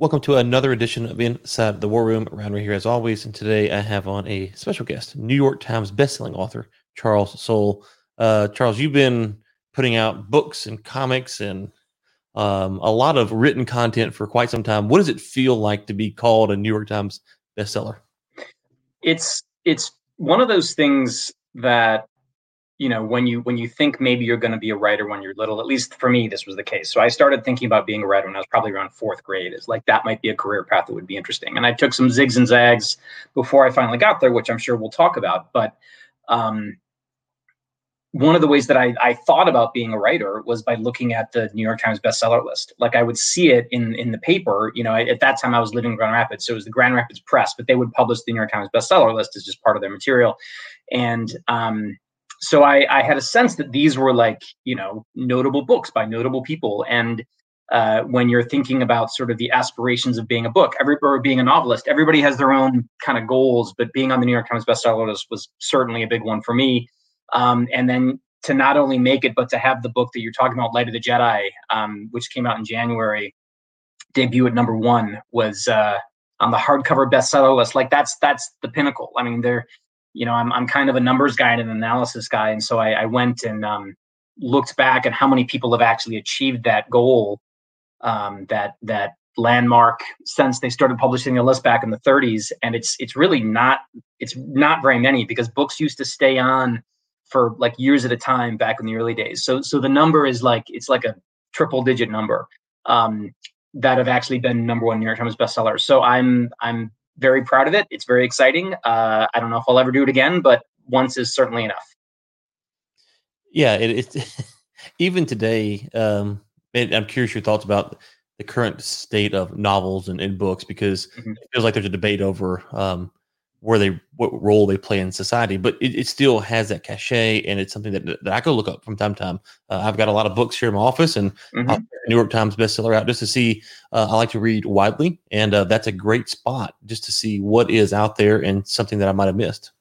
Welcome to another edition of Inside the War Room. Around here, as always, and today I have on a special guest, New York Times bestselling author Charles Soule. Uh, Charles, you've been putting out books and comics and um, a lot of written content for quite some time. What does it feel like to be called a New York Times bestseller? It's it's one of those things that you know when you when you think maybe you're going to be a writer when you're little at least for me this was the case so i started thinking about being a writer when i was probably around fourth grade is like that might be a career path that would be interesting and i took some zigs and zags before i finally got there which i'm sure we'll talk about but um, one of the ways that I, I thought about being a writer was by looking at the New York Times bestseller list. Like I would see it in in the paper. You know, at that time I was living in Grand Rapids, so it was the Grand Rapids Press, but they would publish the New York Times bestseller list as just part of their material. And um, so I, I had a sense that these were like you know notable books by notable people. And uh, when you're thinking about sort of the aspirations of being a book every or being a novelist everybody has their own kind of goals but being on the new york times bestseller list was certainly a big one for me. Um, and then to not only make it but to have the book that you're talking about light of the jedi um, which came out in january debut at number one was uh, on the hardcover bestseller list. Like that's that's the pinnacle. I mean there you know, I'm I'm kind of a numbers guy and an analysis guy, and so I, I went and um, looked back at how many people have actually achieved that goal, um, that that landmark since they started publishing the list back in the 30s, and it's it's really not it's not very many because books used to stay on for like years at a time back in the early days. So so the number is like it's like a triple digit number um, that have actually been number one New York Times bestsellers. So I'm I'm very proud of it. It's very exciting. Uh, I don't know if I'll ever do it again, but once is certainly enough. Yeah, it, it even today. Um, it, I'm curious your thoughts about the current state of novels and, and books because mm-hmm. it feels like there's a debate over um, where they what role they play in society, but it, it still has that cachet, and it's something that, that I go look up from time to time. Uh, I've got a lot of books here in my office, and mm-hmm. New York Times bestseller out just to see. Uh, I like to read widely, and uh, that's a great spot just to see what is out there and something that I might have missed.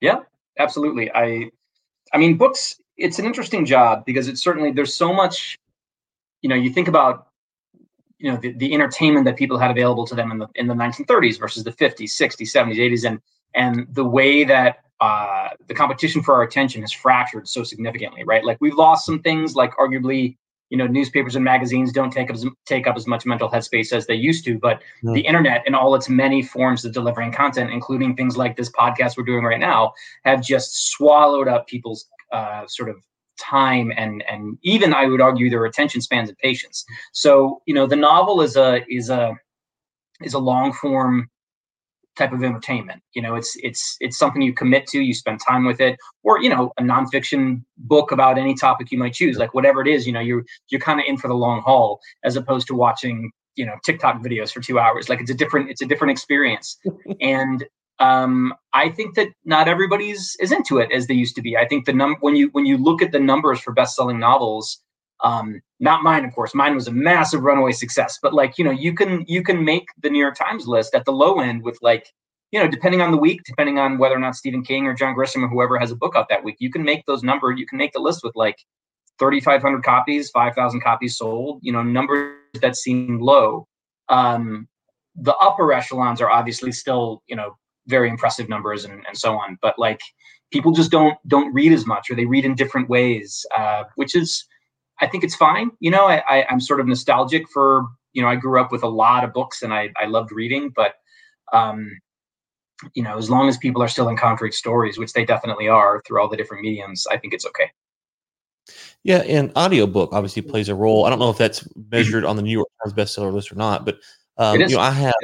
Yeah, absolutely. I, I mean, books. It's an interesting job because it's certainly there's so much. You know, you think about you know the, the entertainment that people had available to them in the in the 1930s versus the 50s 60s 70s 80s and and the way that uh, the competition for our attention has fractured so significantly right? Like we've lost some things like arguably you know newspapers and magazines don't take up as, take up as much mental headspace as they used to but the internet and all its many forms of delivering content including things like this podcast we're doing right now have just swallowed up people's uh, sort of time and and even I would argue their attention spans and patience. So you know the novel is a is a is a long form type of entertainment. You know, it's it's it's something you commit to, you spend time with it, or you know, a nonfiction book about any topic you might choose, like whatever it is. You know, you're you're kind of in for the long haul as opposed to watching you know TikTok videos for two hours. Like it's a different it's a different experience, and um, I think that not everybody's is into it as they used to be. I think the num when you when you look at the numbers for best selling novels, um, not mine, of course. Mine was a massive runaway success. But like you know, you can you can make the New York Times list at the low end with like you know, depending on the week, depending on whether or not Stephen King or John Grisham or whoever has a book out that week, you can make those numbers. You can make the list with like 3,500 copies, 5,000 copies sold. You know, numbers that seem low. Um, the upper echelons are obviously still you know very impressive numbers and, and so on. But like people just don't don't read as much or they read in different ways, uh, which is I think it's fine. You know, I, I am sort of nostalgic for you know I grew up with a lot of books and I I loved reading, but um, you know as long as people are still encountering stories, which they definitely are through all the different mediums, I think it's okay. Yeah, and audiobook obviously plays a role. I don't know if that's measured on the New York Times bestseller list or not, but um, you know, I have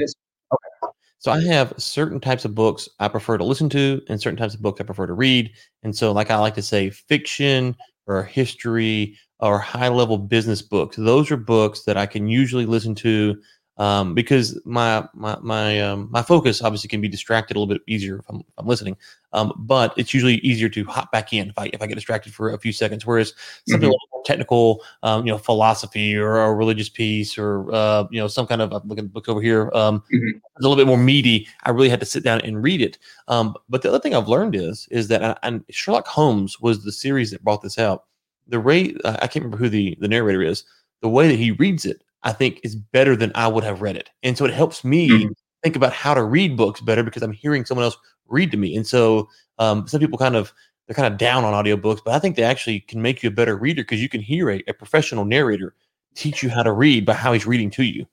so I mm. have certain types of books I prefer to listen to and certain types of books I prefer to read. And so, like I like to say, fiction or history or high level business books. Those are books that I can usually listen to um, because my my my um, my focus obviously can be distracted a little bit easier if I'm, if I'm listening. Um, but it's usually easier to hop back in if I if I get distracted for a few seconds. Whereas something mm-hmm. more technical, um, you know, philosophy or a religious piece or uh, you know some kind of I'm looking book over here, um, mm-hmm. a little bit more meaty. I really had to sit down and read it. Um, but the other thing I've learned is is that and Sherlock Holmes was the series that brought this out. The way I can't remember who the the narrator is. The way that he reads it I think is better than I would have read it. And so it helps me mm-hmm. think about how to read books better because I'm hearing someone else read to me. And so um, some people kind of they're kind of down on audiobooks, but I think they actually can make you a better reader because you can hear a, a professional narrator teach you how to read by how he's reading to you.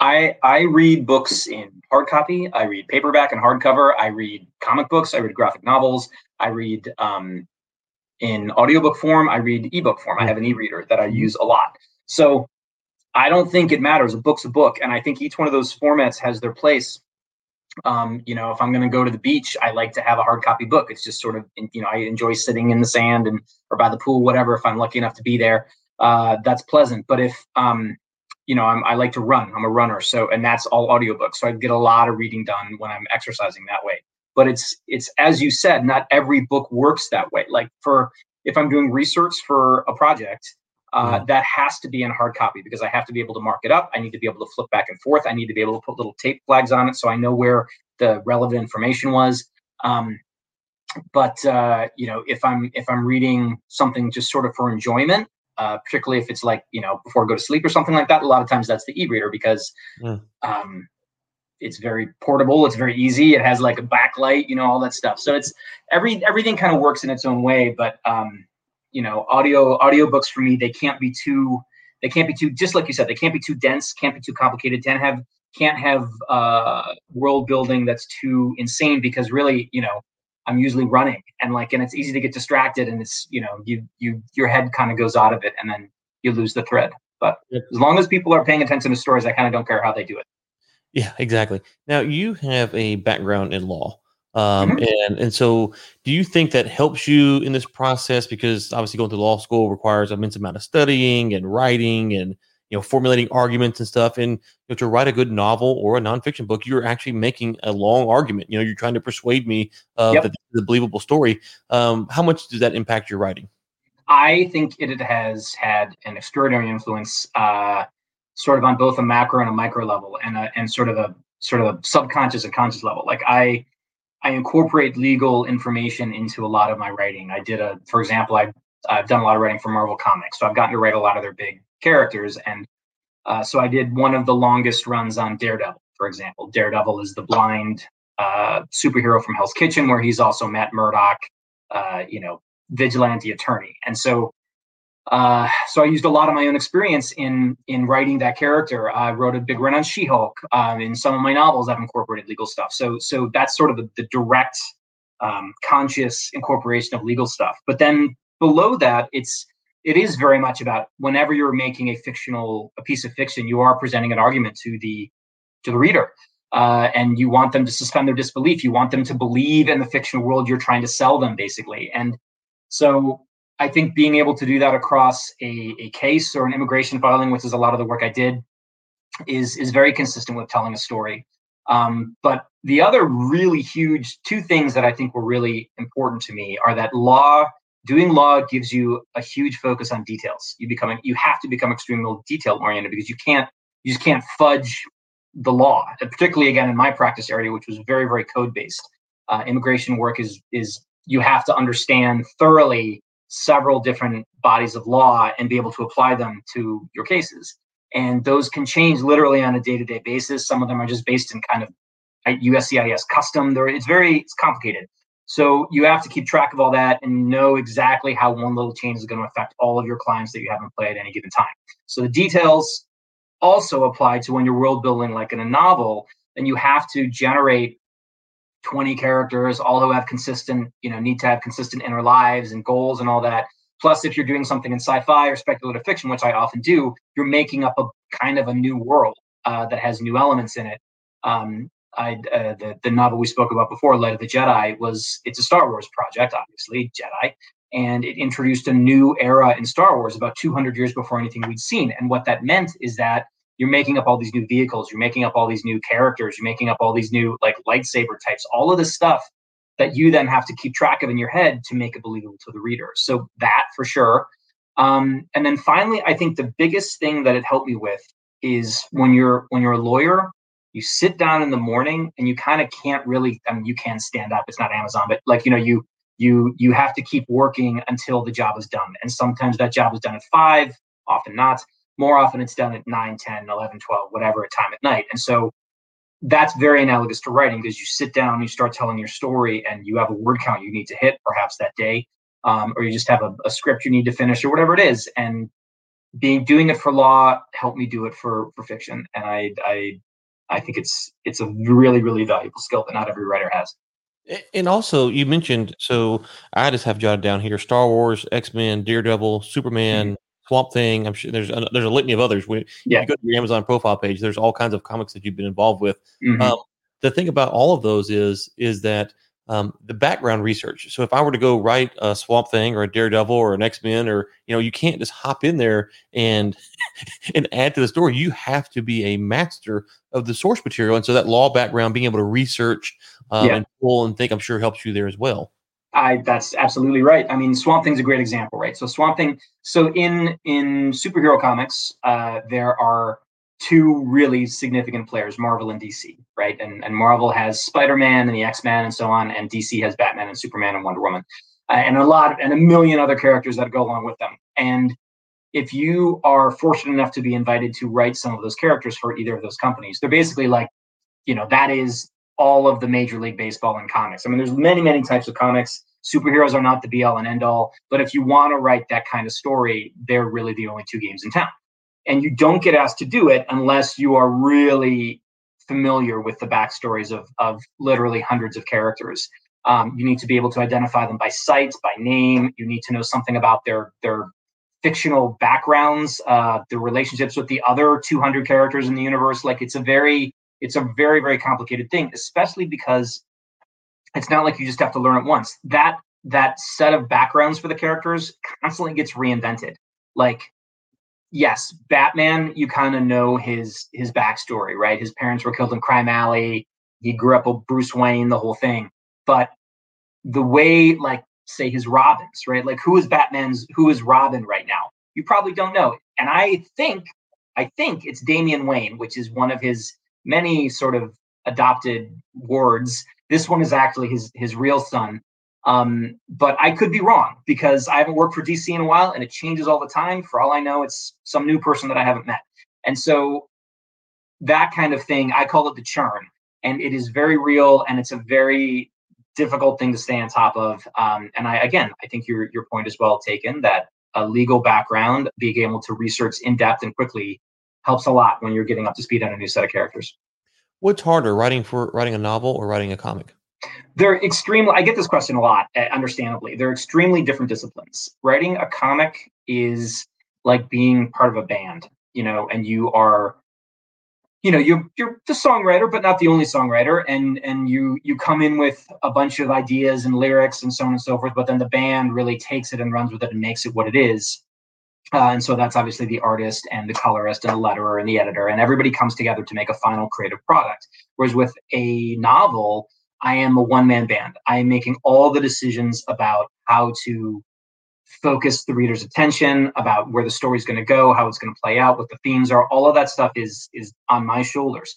I I read books in hard copy. I read paperback and hardcover. I read comic books. I read graphic novels. I read um, in audiobook form. I read ebook form. I have an e-reader that I mm-hmm. use a lot. So I don't think it matters. A book's a book, and I think each one of those formats has their place. Um, you know, if I'm going to go to the beach, I like to have a hard copy book. It's just sort of, you know, I enjoy sitting in the sand and or by the pool, whatever. If I'm lucky enough to be there, uh, that's pleasant. But if um, you know, I'm, I like to run. I'm a runner, so and that's all audiobooks. So I get a lot of reading done when I'm exercising that way. But it's it's as you said, not every book works that way. Like for if I'm doing research for a project, uh, that has to be in hard copy because I have to be able to mark it up. I need to be able to flip back and forth. I need to be able to put little tape flags on it so I know where the relevant information was. Um, but uh, you know, if I'm if I'm reading something just sort of for enjoyment, uh, particularly if it's like you know before I go to sleep or something like that. A lot of times that's the e-reader because mm. um, it's very portable, it's very easy, it has like a backlight, you know, all that stuff. So it's every everything kind of works in its own way. But um, you know, audio audio books for me they can't be too they can't be too just like you said they can't be too dense, can't be too complicated, can't have can't have uh, world building that's too insane because really you know I'm usually running and like and it's easy to get distracted and it's you know you you your head kind of goes out of it and then you lose the thread. But yep. as long as people are paying attention to stories, I kind of don't care how they do it. Yeah, exactly. Now you have a background in law. Um, mm-hmm. and and so do you think that helps you in this process? Because obviously going to law school requires immense amount of studying and writing and you know formulating arguments and stuff. And you know, to write a good novel or a nonfiction book you're actually making a long argument. You know you're trying to persuade me uh, yep. that this is a believable story. Um, how much does that impact your writing? I think it has had an extraordinary influence uh, sort of on both a macro and a micro level and a, and sort of a sort of a subconscious and conscious level. Like i i incorporate legal information into a lot of my writing i did a for example i I've done a lot of writing for Marvel Comics, so I've gotten to write a lot of their big characters. And uh, so I did one of the longest runs on Daredevil, for example. Daredevil is the blind uh, superhero from Hell's Kitchen, where he's also Matt Murdock, uh, you know, vigilante attorney. And so, uh, so I used a lot of my own experience in in writing that character. I wrote a big run on She-Hulk. Um, in some of my novels, I've incorporated legal stuff. So, so that's sort of the, the direct, um, conscious incorporation of legal stuff. But then below that, it's it is very much about whenever you're making a fictional a piece of fiction you are presenting an argument to the to the reader uh, and you want them to suspend their disbelief you want them to believe in the fictional world you're trying to sell them basically and so i think being able to do that across a, a case or an immigration filing which is a lot of the work i did is is very consistent with telling a story um, but the other really huge two things that i think were really important to me are that law doing law gives you a huge focus on details. You become you have to become extremely detail oriented because you can't you just can't fudge the law. Particularly again in my practice area, which was very very code based. Uh, immigration work is is you have to understand thoroughly several different bodies of law and be able to apply them to your cases. And those can change literally on a day to day basis. Some of them are just based in kind of uh, USCIS custom. There, it's very it's complicated. So you have to keep track of all that and know exactly how one little change is going to affect all of your clients that you have in play at any given time. So the details also apply to when you're world building like in a novel, then you have to generate 20 characters, all who have consistent, you know, need to have consistent inner lives and goals and all that. Plus, if you're doing something in sci-fi or speculative fiction, which I often do, you're making up a kind of a new world uh, that has new elements in it. Um, I uh, the the novel we spoke about before, Light of the Jedi, was it's a Star Wars project, obviously Jedi, and it introduced a new era in Star Wars about 200 years before anything we'd seen. And what that meant is that you're making up all these new vehicles, you're making up all these new characters, you're making up all these new like lightsaber types, all of this stuff that you then have to keep track of in your head to make it believable to the reader. So that for sure. Um, and then finally, I think the biggest thing that it helped me with is when you're when you're a lawyer you sit down in the morning and you kind of can't really i mean you can stand up. It's not amazon but like you know you you you have to keep working until the job is done. And sometimes that job is done at five often not More often it's done at 9, 10, 11, 12, whatever time at night. And so that's very analogous to writing because you sit down, you start telling your story, and you have a word count you need to hit perhaps that day, um, or you just have a, a, script you need to finish, or whatever it is. And being doing it for law helped me do it for for fiction, and I I I think it's it's a really really valuable skill that not every writer has. And also, you mentioned so I just have jotted down here: Star Wars, X Men, Daredevil, Superman, mm-hmm. Swamp Thing. I'm sure there's a, there's a litany of others. When yeah. you go to your Amazon profile page, there's all kinds of comics that you've been involved with. Mm-hmm. Um, the thing about all of those is is that um, the background research. So if I were to go write a Swamp Thing or a Daredevil or an X Men, or you know, you can't just hop in there and and add to the story. You have to be a master of the source material, and so that law background, being able to research um, yeah. and pull and think, I'm sure helps you there as well. I that's absolutely right. I mean, Swamp Thing's a great example, right? So Swamp Thing. So in in superhero comics, uh, there are two really significant players, Marvel and DC, right? And and Marvel has Spider Man and the X Men and so on, and DC has Batman and Superman and Wonder Woman, uh, and a lot of, and a million other characters that go along with them. And if you are fortunate enough to be invited to write some of those characters for either of those companies, they're basically like, you know, that is all of the Major League Baseball and comics. I mean, there's many, many types of comics. Superheroes are not the be all and end all, but if you want to write that kind of story, they're really the only two games in town. And you don't get asked to do it unless you are really familiar with the backstories of, of literally hundreds of characters. Um, you need to be able to identify them by sight, by name. You need to know something about their their fictional backgrounds, uh, relationships with the other 200 characters in the universe. Like it's a very it's a very very complicated thing, especially because it's not like you just have to learn it once. That that set of backgrounds for the characters constantly gets reinvented. Like yes, Batman, you kind of know his his backstory, right? His parents were killed in Crime Alley. He grew up with Bruce Wayne, the whole thing. But the way, like, say his Robins, right? Like, who is Batman's? Who is Robin right now? You probably don't know. And I think, I think it's Damian Wayne, which is one of his many sort of adopted words. This one is actually his his real son. Um, but I could be wrong because I haven't worked for DC in a while and it changes all the time. For all I know, it's some new person that I haven't met. And so that kind of thing, I call it the churn. And it is very real and it's a very difficult thing to stay on top of. Um, and I, again, I think your, your point is well taken that a legal background, being able to research in depth and quickly helps a lot when you're getting up to speed on a new set of characters. What's harder, writing for writing a novel or writing a comic? they're extremely i get this question a lot eh, understandably they're extremely different disciplines writing a comic is like being part of a band you know and you are you know you're you're the songwriter but not the only songwriter and and you you come in with a bunch of ideas and lyrics and so on and so forth but then the band really takes it and runs with it and makes it what it is uh, and so that's obviously the artist and the colorist and the letterer and the editor and everybody comes together to make a final creative product whereas with a novel I am a one man band. I am making all the decisions about how to focus the reader's attention, about where the story's going to go, how it's going to play out, what the themes are. All of that stuff is is on my shoulders,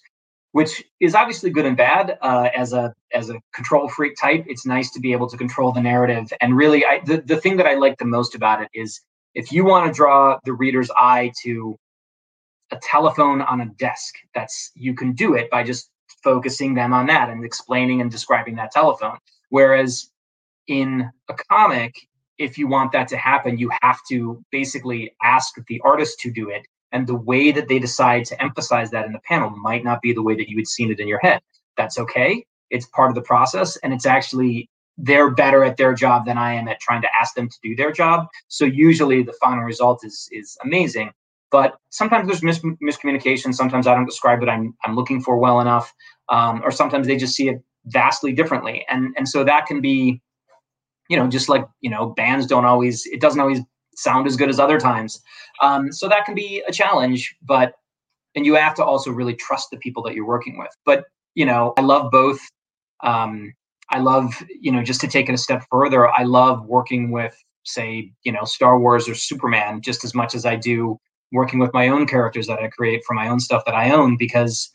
which is obviously good and bad. Uh, as a as a control freak type, it's nice to be able to control the narrative. And really, I, the the thing that I like the most about it is if you want to draw the reader's eye to a telephone on a desk that's you can do it by just focusing them on that and explaining and describing that telephone. Whereas in a comic, if you want that to happen, you have to basically ask the artist to do it. And the way that they decide to emphasize that in the panel might not be the way that you had seen it in your head. That's okay. It's part of the process. And it's actually, they're better at their job than I am at trying to ask them to do their job. So usually the final result is is amazing. But sometimes there's mis- miscommunication. Sometimes I don't describe what I'm I'm looking for well enough, um, or sometimes they just see it vastly differently. And and so that can be, you know, just like you know, bands don't always it doesn't always sound as good as other times. Um, so that can be a challenge. But and you have to also really trust the people that you're working with. But you know, I love both. Um, I love, you know, just to take it a step further, I love working with, say, you know, Star Wars or Superman just as much as I do working with my own characters that I create for my own stuff that I own because,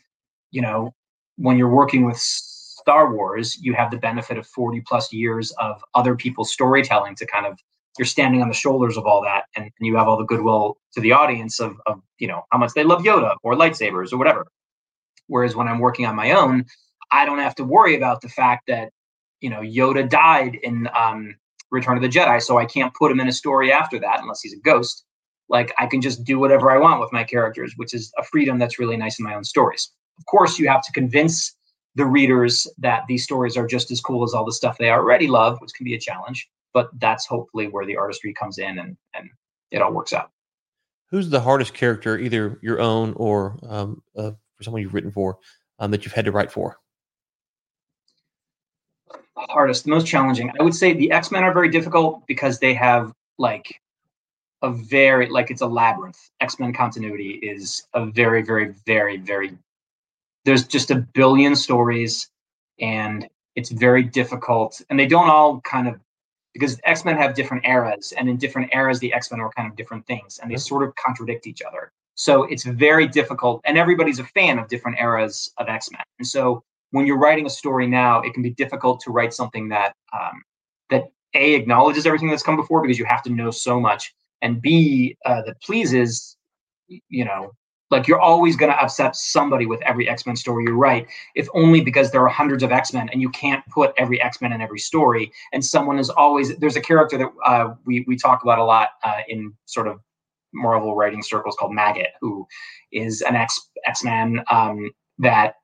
you know, when you're working with Star Wars, you have the benefit of 40 plus years of other people's storytelling to kind of you're standing on the shoulders of all that and, and you have all the goodwill to the audience of, of you know how much they love yoda or lightsabers or whatever. Whereas when i'm working on my own i don't have to worry about the fact that you know yoda died in um, return of the jedi so i can't put him in a story after that unless he's a ghost like i can just do whatever i want with my characters which is a freedom that's really nice in my own stories of course you have to convince the readers that these stories are just as cool as all the stuff they already love which can be a challenge but that's hopefully where the artistry comes in and and it all works out. Who's the hardest character, either your own or um, uh, for someone you've written for, um, that you've had to write for? Hardest, the most challenging. I would say the X Men are very difficult because they have like a very like it's a labyrinth. X Men continuity is a very, very, very, very. There's just a billion stories, and it's very difficult, and they don't all kind of because X Men have different eras, and in different eras, the X Men are kind of different things, and they sort of contradict each other. So it's very difficult, and everybody's a fan of different eras of X Men. And so when you're writing a story now, it can be difficult to write something that um, that a acknowledges everything that's come before because you have to know so much, and b uh, that pleases you know like you're always going to upset somebody with every X-Men story you write, if only because there are hundreds of X-Men and you can't put every X-Men in every story. And someone is always there's a character that uh, we we talk about a lot uh, in sort of Marvel writing circles called Maggot, who is an X X-Man um, that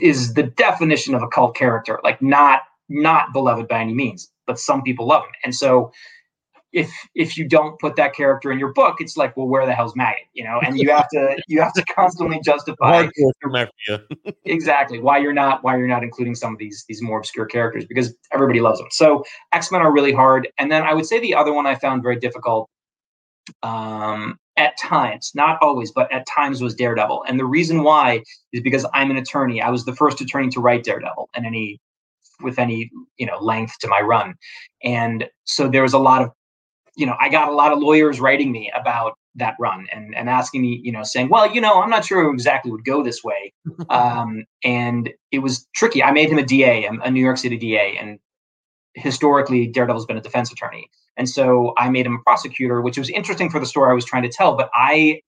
is the definition of a cult character, like not not beloved by any means, but some people love him. And so if if you don't put that character in your book, it's like, well, where the hell's Maggot? You know, and you have to you have to constantly justify exactly why you're not why you're not including some of these these more obscure characters because everybody loves them. So X Men are really hard, and then I would say the other one I found very difficult um, at times, not always, but at times was Daredevil, and the reason why is because I'm an attorney. I was the first attorney to write Daredevil and any with any you know length to my run and so there was a lot of you know, I got a lot of lawyers writing me about that run and, and asking me, you know, saying, well, you know, I'm not sure exactly would go this way. Um, and it was tricky. I made him a DA, a New York City DA, and historically Daredevil's been a defense attorney. And so I made him a prosecutor, which was interesting for the story I was trying to tell, but I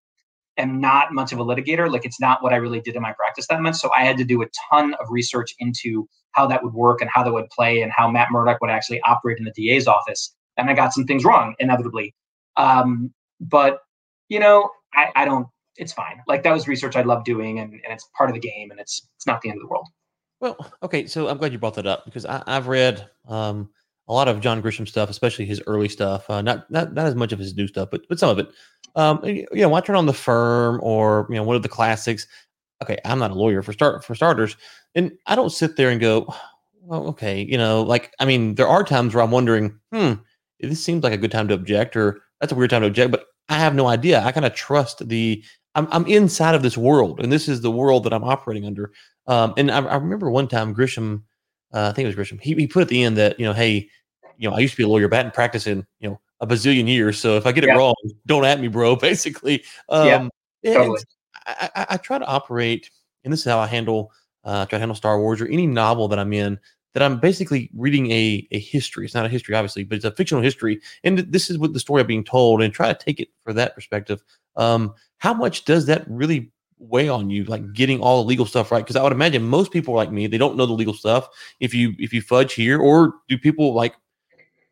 am not much of a litigator. Like it's not what I really did in my practice that much. So I had to do a ton of research into how that would work and how that would play and how Matt Murdock would actually operate in the DA's office and I got some things wrong inevitably. Um, but you know, I, I don't. It's fine. Like that was research I love doing, and, and it's part of the game, and it's it's not the end of the world. Well, okay, so I'm glad you brought that up because I, have read um, a lot of John Grisham stuff, especially his early stuff. Uh, not not not as much of his new stuff, but but some of it. Um, you know, I turn on the firm or you know one of the classics, okay, I'm not a lawyer for start for starters, and I don't sit there and go, well, okay, you know, like I mean, there are times where I'm wondering, hmm, this seems like a good time to object, or that's a weird time to object, but I have no idea. I kind of trust the. I'm I'm inside of this world, and this is the world that I'm operating under. Um, and I, I remember one time Grisham, uh, I think it was Grisham. He he put at the end that you know, hey, you know, I used to be a lawyer, bat and practicing, you know, a bazillion years. So if I get it yeah. wrong, don't at me, bro. Basically, um, yeah, totally. I, I, I, try to operate, and this is how I handle. Uh, try to handle Star Wars or any novel that I'm in that I'm basically reading a, a history. It's not a history, obviously, but it's a fictional history. And this is what the story I'm being told and try to take it for that perspective. Um, how much does that really weigh on you, like getting all the legal stuff right? Because I would imagine most people like me, they don't know the legal stuff. If you if you fudge here, or do people like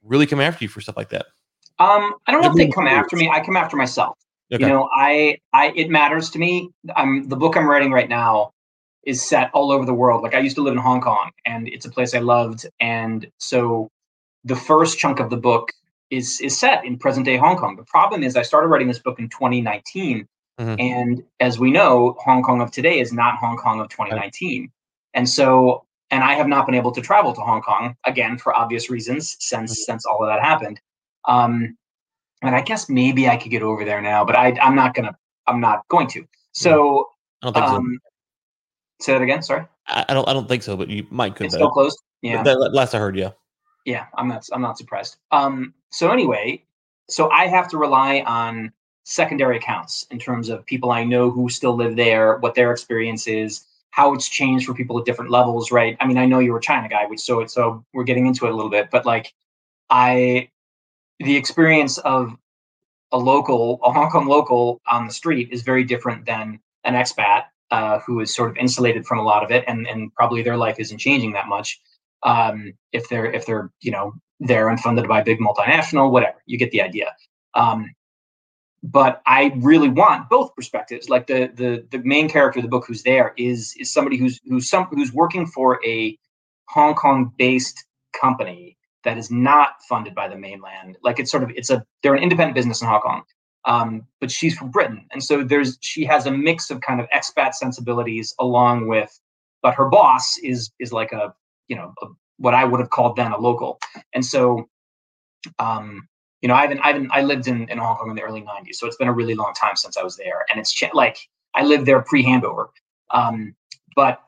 really come after you for stuff like that? Um, I don't know if they come after me. I come after myself. Okay. You know, I I it matters to me. I'm the book I'm writing right now is set all over the world. Like I used to live in Hong Kong and it's a place I loved. And so the first chunk of the book is is set in present day Hong Kong. The problem is I started writing this book in 2019. Mm-hmm. And as we know, Hong Kong of today is not Hong Kong of 2019. Right. And so and I have not been able to travel to Hong Kong again for obvious reasons since mm-hmm. since all of that happened. Um, and I guess maybe I could get over there now, but I, I'm not gonna. I'm not going to. So, I don't think um, so. Say that again. Sorry. I, I don't. I don't think so, but you might could. It's still closed. Yeah. That, last I heard, yeah. Yeah, I'm not. I'm not surprised. Um. So anyway, so I have to rely on secondary accounts in terms of people I know who still live there, what their experience is, how it's changed for people at different levels, right? I mean, I know you're a China guy, which so so we're getting into it a little bit, but like I the experience of a local, a Hong Kong local on the street is very different than an expat uh, who is sort of insulated from a lot of it, and and probably their life isn't changing that much. Um, if they're if they're you know there and funded by big multinational, whatever, you get the idea. Um, but I really want both perspectives. Like the the the main character of the book who's there is is somebody who's who's some who's working for a Hong Kong based company that is not funded by the mainland. Like it's sort of it's a they're an independent business in Hong Kong. Um, but she's from Britain, and so there's she has a mix of kind of expat sensibilities along with, but her boss is is like a you know a, what I would have called then a local, and so um, you know, I haven't, I haven't, I lived in, in Hong Kong in the early 90s. So it's been a really long time since I was there. And it's like, I lived there pre handover. Um, but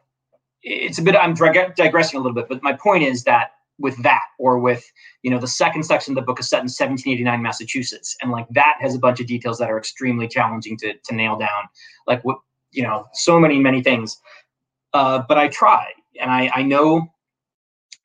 it's a bit, I'm dig- digressing a little bit, but my point is that with that, or with, you know, the second section of the book is set in 1789 Massachusetts. And like that has a bunch of details that are extremely challenging to, to nail down. Like what, you know, so many, many things. Uh, but I try and I, I know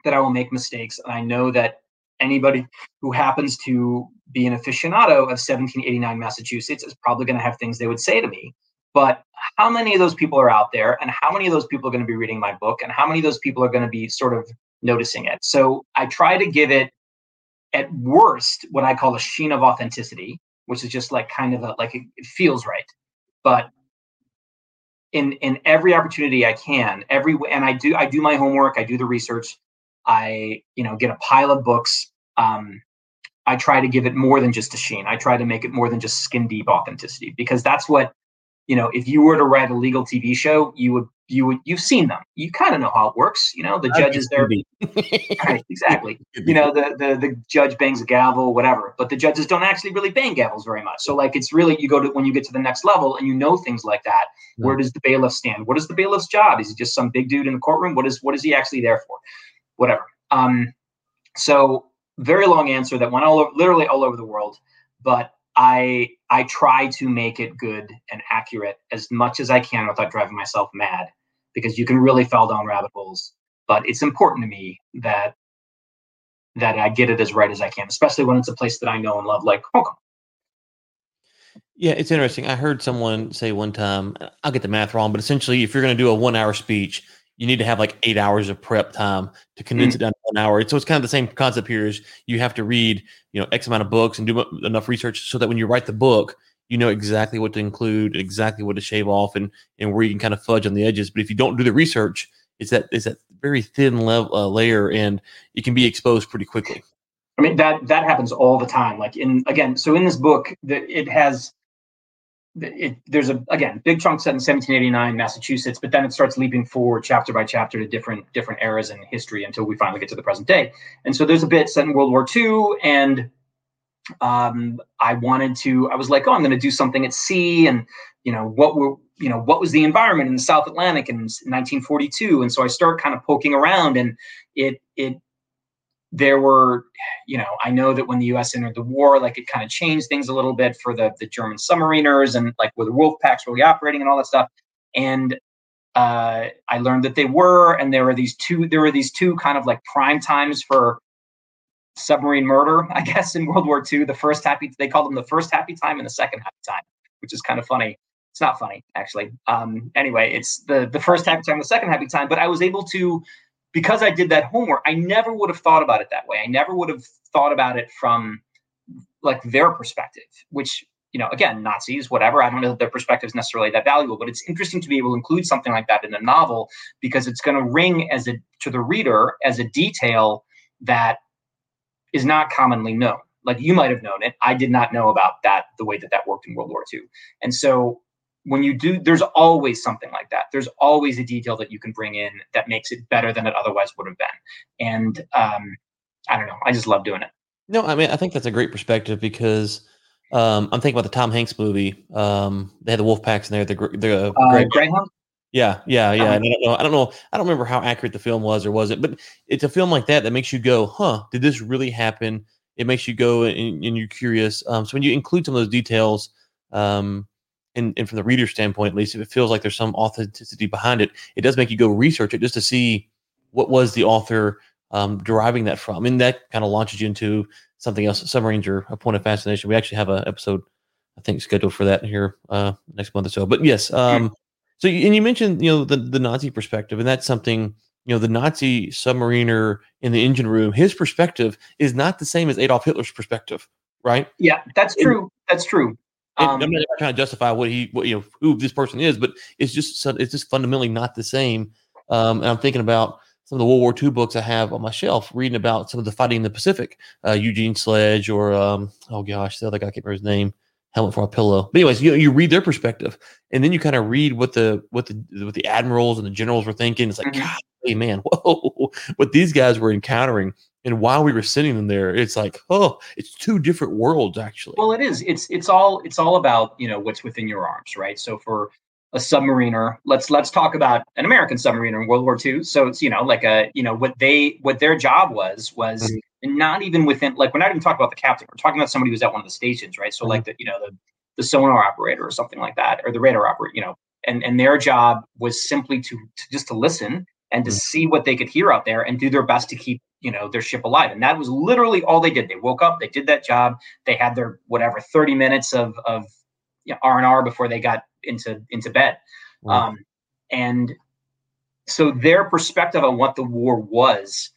that I will make mistakes. And I know that anybody who happens to be an aficionado of 1789 Massachusetts is probably going to have things they would say to me. But how many of those people are out there, and how many of those people are going to be reading my book, and how many of those people are going to be sort of noticing it? So I try to give it, at worst, what I call a sheen of authenticity, which is just like kind of a, like it, it feels right. But in in every opportunity I can, every and I do I do my homework, I do the research, I you know get a pile of books um, I try to give it more than just a sheen. I try to make it more than just skin deep authenticity because that's what you know. If you were to write a legal TV show, you would you would you've seen them. You kind of know how it works. You know the judges there. right, exactly. You know the, the the judge bangs a gavel, whatever. But the judges don't actually really bang gavels very much. So like it's really you go to when you get to the next level and you know things like that. Yeah. Where does the bailiff stand? What is the bailiff's job? Is he just some big dude in the courtroom? What is what is he actually there for? Whatever. Um, so very long answer that went all over, literally all over the world, but I I try to make it good and accurate as much as I can without driving myself mad because you can really fall down rabbit holes. But it's important to me that that I get it as right as I can, especially when it's a place that I know and love, like Hong Kong. Yeah, it's interesting. I heard someone say one time, I'll get the math wrong, but essentially, if you're going to do a one hour speech, you need to have like eight hours of prep time to condense mm. it down to one hour. So it's kind of the same concept here is you have to read, you know, X amount of books and do enough research so that when you write the book, you know exactly what to include, exactly what to shave off, and and where you can kind of fudge on the edges. But if you don't do the research, it's that it's that very thin level uh, layer, and it can be exposed pretty quickly. I mean that that happens all the time. Like in again, so in this book, that it has it, there's a again big chunk set in 1789 Massachusetts, but then it starts leaping forward chapter by chapter to different different eras in history until we finally get to the present day. And so there's a bit set in World War II, and um, I wanted to. I was like, oh, I'm going to do something at sea, and you know what were you know what was the environment in the South Atlantic in 1942, and so I start kind of poking around, and it it there were, you know, I know that when the U.S. entered the war, like it kind of changed things a little bit for the the German submariners and like were the wolf packs really operating and all that stuff. And uh, I learned that they were, and there were these two. There were these two kind of like prime times for submarine murder, I guess, in World War II. The first happy, they called them the first happy time and the second happy time, which is kind of funny. It's not funny actually. Um, anyway, it's the the first happy time, the second happy time. But I was able to because I did that homework, I never would have thought about it that way. I never would have thought about it from like their perspective, which, you know, again, Nazis, whatever. I don't know that their perspective is necessarily that valuable, but it's interesting to be able to include something like that in a novel because it's going to ring as a to the reader as a detail that is not commonly known. Like you might have known it. I did not know about that the way that that worked in World War II. And so when you do there's always something like that there's always a detail that you can bring in that makes it better than it otherwise would have been and um, i don't know i just love doing it no i mean i think that's a great perspective because um, i'm thinking about the tom hanks movie um, they had the wolf packs in there the, the uh, greyhound yeah, yeah, yeah. And I don't know. I don't know. I don't remember how accurate the film was or was it, but it's a film like that that makes you go, "Huh? Did this really happen?" It makes you go and, and you're curious. Um, so when you include some of those details, um, and, and from the reader standpoint, at least, if it feels like there's some authenticity behind it, it does make you go research it just to see what was the author um, deriving that from. And that kind of launches you into something else. Submarines are a point of fascination. We actually have an episode, I think, scheduled for that here uh, next month or so. But yes, um, so and you mentioned you know the the Nazi perspective, and that's something you know the Nazi submariner in the engine room. His perspective is not the same as Adolf Hitler's perspective, right? Yeah, that's true. And, that's true. Um, I'm not trying to justify what he, what, you know, who this person is, but it's just it's just fundamentally not the same. Um, and I'm thinking about some of the World War II books I have on my shelf, reading about some of the fighting in the Pacific, uh, Eugene Sledge, or um, oh gosh, the other guy I can't remember his name, helmet for a pillow. But anyways, you you read their perspective, and then you kind of read what the what the what the admirals and the generals were thinking. It's like, mm-hmm. God, hey man, whoa, what these guys were encountering and while we were sitting in there it's like oh it's two different worlds actually. Well it is. It's it's all it's all about you know what's within your arms right? So for a submariner let's let's talk about an american submariner in world war ii so it's you know like a you know what they what their job was was mm-hmm. not even within like we're not even talking about the captain. We're talking about somebody who's at one of the stations right? So mm-hmm. like the you know the the sonar operator or something like that or the radar operator you know and and their job was simply to, to just to listen and to mm-hmm. see what they could hear out there and do their best to keep you know their ship alive. And that was literally all they did. They woke up they did that job they had their whatever 30 minutes of of you know, r&r before they got into into bed. Um, and so their perspective on what the war was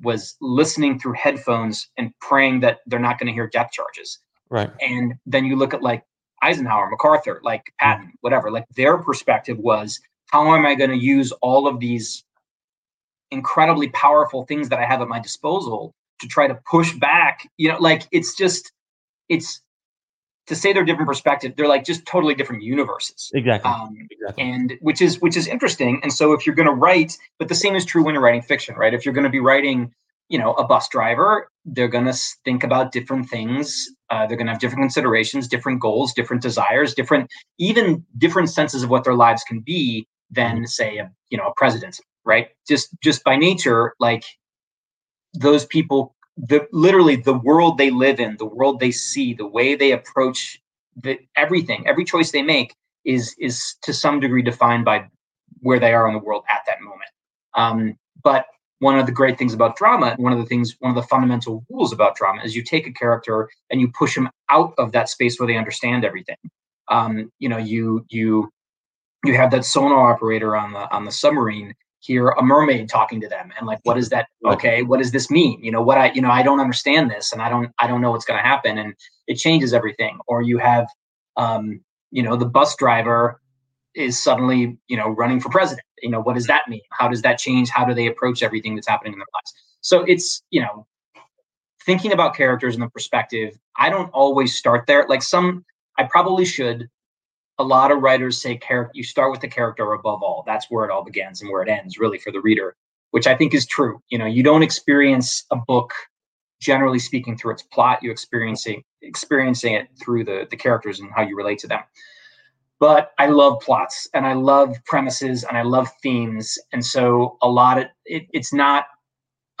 was listening through headphones and praying that they're not going to hear death charges. Right. And then you look at like eisenhower macarthur like patton whatever like their perspective was how am i going to use all of these incredibly powerful things that I have at my disposal to try to push back. You know, like it's just it's to say they're different perspectives. They're like just totally different universes. Exactly. Um, exactly. And which is which is interesting. And so if you're going to write, but the same is true when you're writing fiction, right? If you're going to be writing, you know, a bus driver, they're going to think about different things. Uh, they're going to have different considerations, different goals, different desires, different even different senses of what their lives can be than mm-hmm. say a you know a president right? Just just by nature, like those people, the literally the world they live in, the world they see, the way they approach the everything, every choice they make is is to some degree defined by where they are in the world at that moment. Um, but one of the great things about drama, one of the things, one of the fundamental rules about drama is you take a character and you push them out of that space where they understand everything. Um, you know, you you you have that sonar operator on the on the submarine hear a mermaid talking to them and like what is that okay what does this mean? You know what i you know i don't understand this and i don't i don't know what's going to happen and it changes everything. Or you have um you know the bus driver is suddenly you know running for president. You know what does that mean? How does that change? How do they approach everything that's happening in their lives so it's you know thinking about characters and the perspective i don't always start there. Like some i probably should a lot of writers say character you start with the character above all. That's where it all begins and where it ends really for the reader which i think is true. You know you don't experience a book generally speaking through its plot. You experiencing experiencing it through the the characters and how you relate to them. But i love plots and i love premises and i love themes. And so a lot of it, it's not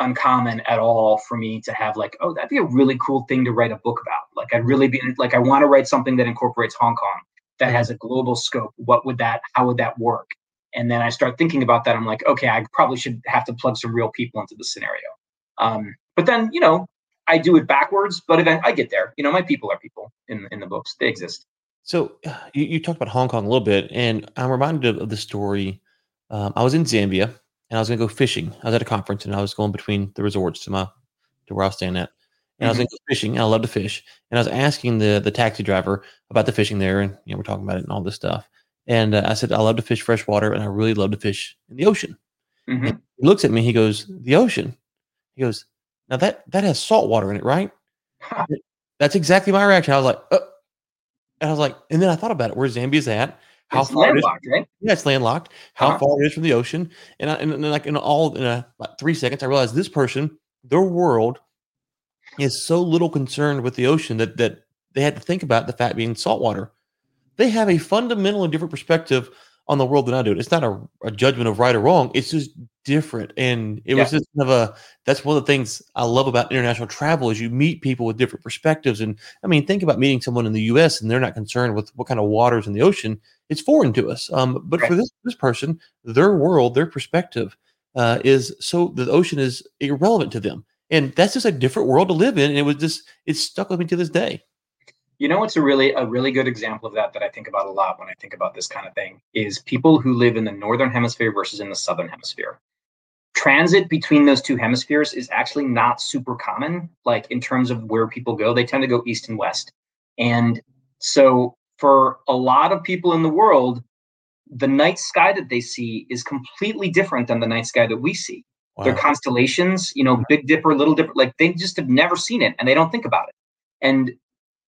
uncommon at all for me to have like oh that'd be a really cool thing to write a book about. Like i'd really be like i want to write something that incorporates hong kong that has a global scope what would that how would that work? And then i start thinking about that i'm like okay i probably should have to plug some real people into the scenario. Um, but then you know i do it backwards but then i get there. You know my people are people in in the books. They exist. So you, you talked about hong kong a little bit and i'm reminded of, of the story um, i was in zambia and i was going to go fishing. I was at a conference and i was going between the resorts to my to where i was staying at and mm-hmm. I was into fishing, and I love to fish. And I was asking the the taxi driver about the fishing there, and you know we're talking about it and all this stuff. And uh, I said I love to fish freshwater, and I really love to fish in the ocean. Mm-hmm. he looks at me, he goes, "The ocean." He goes, "Now that that has salt water in it, right?" That's exactly my reaction. I was like, oh. and I was like, and then I thought about it. Where Zambia's at? How it's far landlocked, it is, right? Yeah, it's landlocked. How uh-huh. far it is from the ocean, and I, and, and like in all in a, like three seconds, I realized this person, their world is so little concerned with the ocean that that they had to think about the fact being saltwater. They have a fundamentally different perspective on the world than I do. It's not a, a judgment of right or wrong. It's just different. And it yeah. was just kind of a that's one of the things I love about international travel is you meet people with different perspectives. And I mean, think about meeting someone in the US and they're not concerned with what kind of waters in the ocean. It's foreign to us. Um, but right. for this this person, their world, their perspective uh, is so the ocean is irrelevant to them, and that's just a different world to live in. And it was just it stuck with me to this day. You know, what's a really a really good example of that that I think about a lot when I think about this kind of thing is people who live in the northern hemisphere versus in the southern hemisphere. Transit between those two hemispheres is actually not super common, like in terms of where people go. They tend to go east and west. And so for a lot of people in the world, the night sky that they see is completely different than the night sky that we see. Wow. Their constellations, you know, Big Dipper, Little Dipper, like they just have never seen it and they don't think about it. And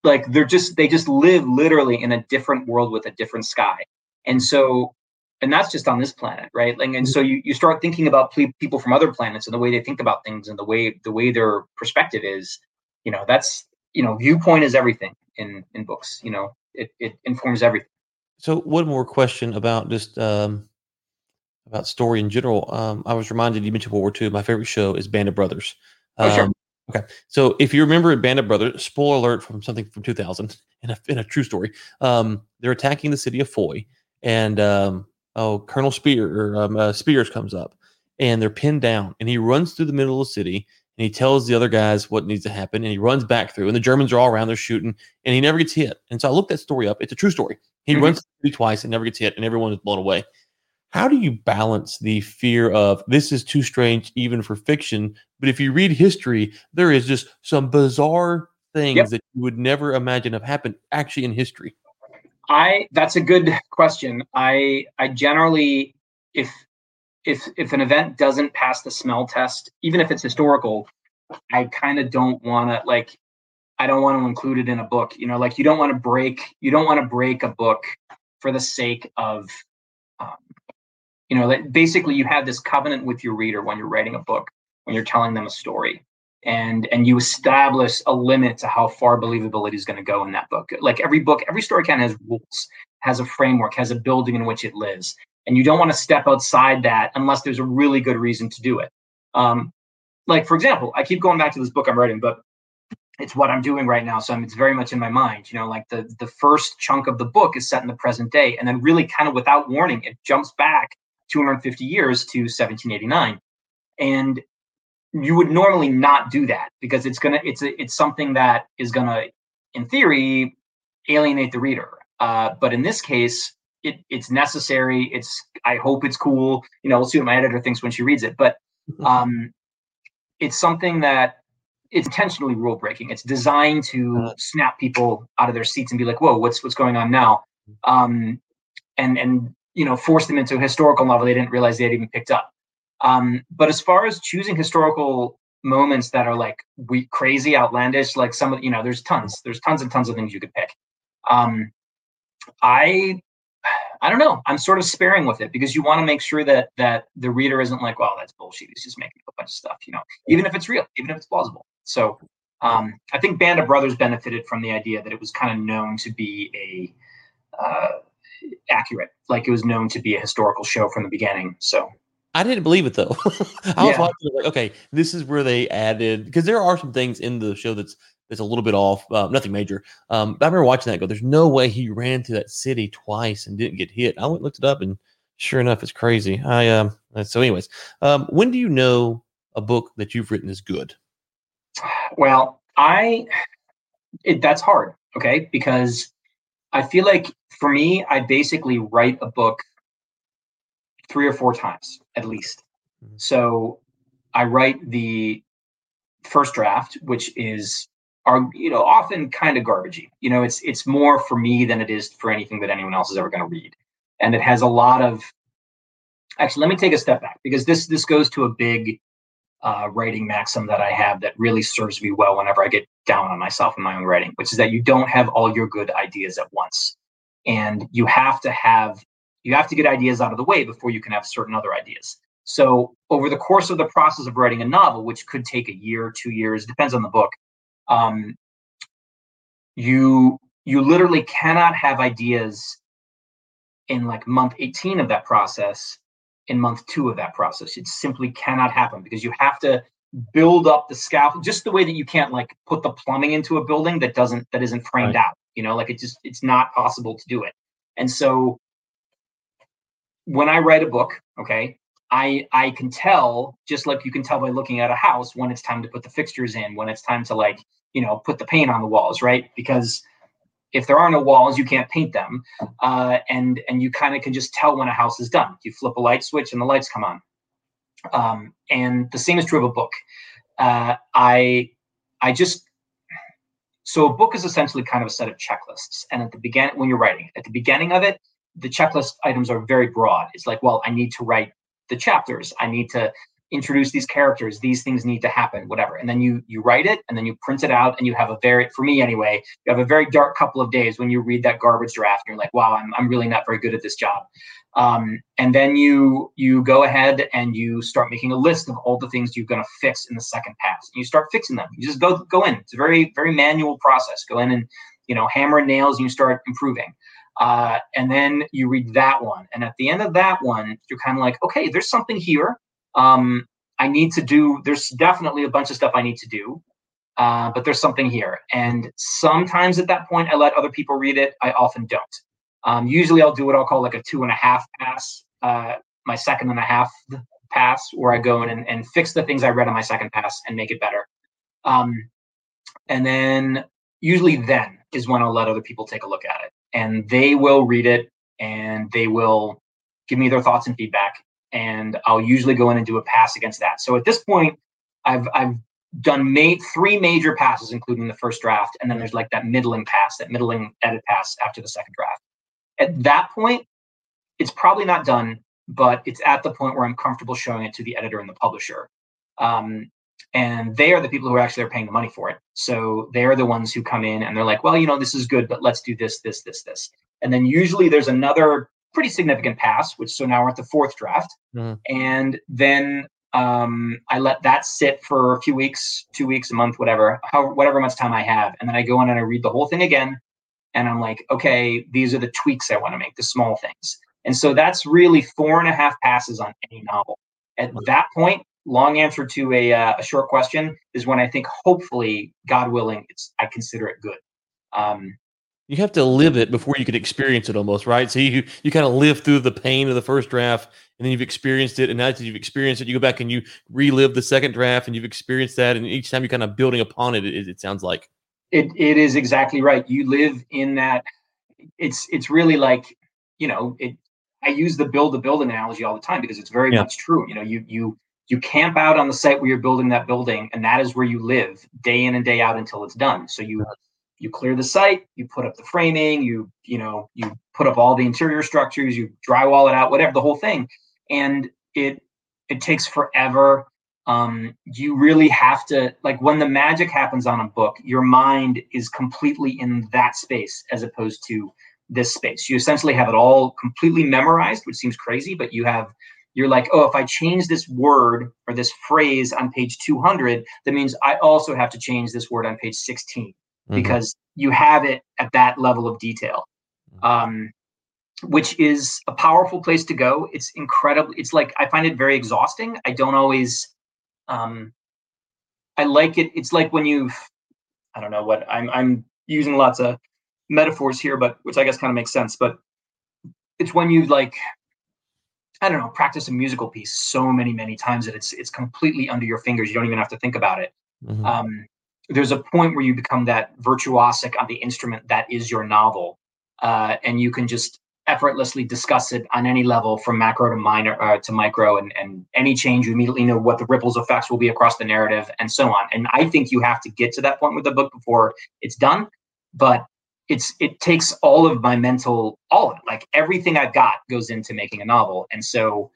like they're just they just live literally in a different world with a different sky. And so and that's just on this planet right? Like and so you, you start thinking about people from other planets and the way they think about things and the way the way their perspective is you know that's you know viewpoint is everything in in books you know? It, it informs everything. So one more question about just um about story in general um i was reminded you mentioned world war ii my favorite show is band of brothers um, oh, sure. Okay, so if you remember Band of Brothers, spoiler alert from something from 2000 in a, in a true story, um, they're attacking the city of Foy, and um, oh, Colonel Spear or um, uh, Speirs comes up, and they're pinned down, and he runs through the middle of the city, and he tells the other guys what needs to happen, and he runs back through, and the Germans are all around, they're shooting, and he never gets hit. And so I looked that story up; it's a true story. He mm-hmm. runs through twice and never gets hit, and everyone is blown away how do you balance the fear of this is too strange even for fiction but if you read history there is just some bizarre things yep. that you would never imagine have happened actually in history i that's a good question i i generally if if if an event doesn't pass the smell test even if it's historical i kind of don't want to like i don't want to include it in a book you know like you don't want to break you don't want to break a book for the sake of you know that basically you have this covenant with your reader when you're writing a book when you're telling them a story and and you establish a limit to how far believability is going to go in that book. Like every book every story can has rules has a framework has a building in which it lives and you don't want to step outside that unless there's a really good reason to do it. Um, like for example i keep going back to this book i'm writing but it's what i'm doing right now so I'm, it's very much in my mind you know like the the first chunk of the book is set in the present day and then really kind of without warning it jumps back 250 years to 1789 and you would normally not do that because it's gonna it's a, it's something that is gonna in theory alienate the reader. Uh, but in this case it, it's necessary. It's i hope it's cool. You know we'll see what my editor thinks when she reads it. But um, it's something that it's intentionally rule breaking it's designed to uh-huh. snap people out of their seats and be like whoa what's what's going on now? Um, and and you know force them into a historical novel they didn't realize they had even picked up. Um, but as far as choosing historical moments that are like we crazy outlandish like some of you know there's tons there's tons and tons of things you could pick. Um, i i don't know. I'm sort of sparing with it because you want to make sure that that the reader isn't like well that's bullshit. He's just making a bunch of stuff you know even if it's real even if it's plausible. So um, i think band of brothers benefited from the idea that it was kind of known to be a uh, accurate. Like it was known to be a historical show from the beginning. So I didn't believe it though. I was watching like, okay, this is where they added because there are some things in the show that's that's a little bit off, uh, nothing major. Um, but I remember watching that. Go, there's no way he ran through that city twice and didn't get hit. I went looked it up, and sure enough, it's crazy. I um. So, anyways, um, when do you know a book that you've written is good? Well, I it, that's hard. Okay, because I feel like for me, I basically write a book three or four times at least. Mm-hmm. So I write the first draft, which is are you know often kind of garbagey. You know, it's it's more for me than it is for anything that anyone else is ever going to read, and it has a lot of. Actually, let me take a step back because this this goes to a big uh, writing maxim that I have that really serves me well whenever I get down on myself in my own writing, which is that you don't have all your good ideas at once. And you have to have you have to get ideas out of the way before you can have certain other ideas. So over the course of the process of writing a novel, which could take a year, two years, depends on the book, um, you you literally cannot have ideas in like month 18 of that process in month two of that process. It simply cannot happen because you have to build up the scaffold just the way that you can't like put the plumbing into a building that doesn't that isn't framed right. out. You know, like it just it's not possible to do it. And so when I write a book, okay, I I can tell just like you can tell by looking at a house when it's time to put the fixtures in, when it's time to like you know put the paint on the walls, right? Because if there are no walls, you can't paint them, uh, and and you kind of can just tell when a house is done. You flip a light switch and the lights come on. Um, and the same is true of a book. Uh, I I just so a book is essentially kind of a set of checklists, and at the beginning when you're writing, at the beginning of it, the checklist items are very broad. It's like, well, I need to write the chapters. I need to introduce these characters these things need to happen whatever. And then you you write it and then you print it out and you have a very for me anyway you have a very dark couple of days when you read that garbage draft and you're like wow i'm, I'm really not very good at this job. Um, and then you you go ahead and you start making a list of all the things you're going to fix in the second pass and you start fixing them. You just go go in. It's a very very manual process. Go in and you know hammer nails and you start improving. Uh, and then you read that one. And at the end of that one you're kind of like okay there's something here um, I need to do, there's definitely a bunch of stuff I need to do, uh, but there's something here. And sometimes at that point, I let other people read it. I often don't. Um, usually I'll do what I'll call like a two and a half pass, uh, my second and a half pass, where I go in and, and fix the things I read on my second pass and make it better. Um, and then usually then is when I'll let other people take a look at it and they will read it and they will give me their thoughts and feedback and I'll usually go in and do a pass against that. So at this point, I've I've done three major passes, including the first draft, and then there's like that middling pass, that middling edit pass after the second draft. At that point, it's probably not done, but it's at the point where I'm comfortable showing it to the editor and the publisher. Um, and they are the people who are actually are paying the money for it. So they're the ones who come in and they're like, well, you know, this is good, but let's do this, this, this, this. And then usually there's another pretty significant pass, which so now we're at the fourth draft. Mm-hmm. And then um, I let that sit for a few weeks, two weeks, a month, whatever, how, whatever much time I have. And then I go in and I read the whole thing again. And I'm like, okay, these are the tweaks I want to make, the small things. And so that's really four and a half passes on any novel. At that point, long answer to a, uh, a short question is when I think, hopefully, God willing, it's I consider it good. Um, you have to live it before you can experience it almost right? So you you kind of live through the pain of the first draft and then you've experienced it and now that you've experienced it you go back and you relive the second draft and you've experienced that and each time you're kind of building upon it it, it sounds like. It, it is exactly right. You live in that it's it's really like you know it i use the build to build analogy all the time because it's very yeah. much true. You know you you you camp out on the site where you're building that building and that is where you live day in and day out until it's done. So you you clear the site, you put up the framing, you you know you put up all the interior structures, you drywall it out, whatever the whole thing, and it it takes forever. Um, you really have to like when the magic happens on a book, your mind is completely in that space as opposed to this space. You essentially have it all completely memorized, which seems crazy, but you have you're like, oh, if I change this word or this phrase on page 200, that means I also have to change this word on page 16 mm-hmm. because you have it at that level of detail. Mm-hmm. Um, which is a powerful place to go. It's incredible. It's like I find it very exhausting. I don't always um I like it. It's like when you've. I don't know what I'm I'm using lots of metaphors here, but which I guess kind of makes sense. But it's when you like I don't know, practice a musical piece so many, many times that it's it's completely under your fingers. You don't even have to think about it. Mm-hmm. Um, there's a point where you become that virtuosic on the instrument that is your novel, uh, and you can just effortlessly discuss it on any level from macro to minor uh, to micro and, and any change you immediately know what the ripples effects will be across the narrative and so on. And i think you have to get to that point with the book before it's done but it's it takes all of my mental all of it like everything i've got goes into making a novel. And so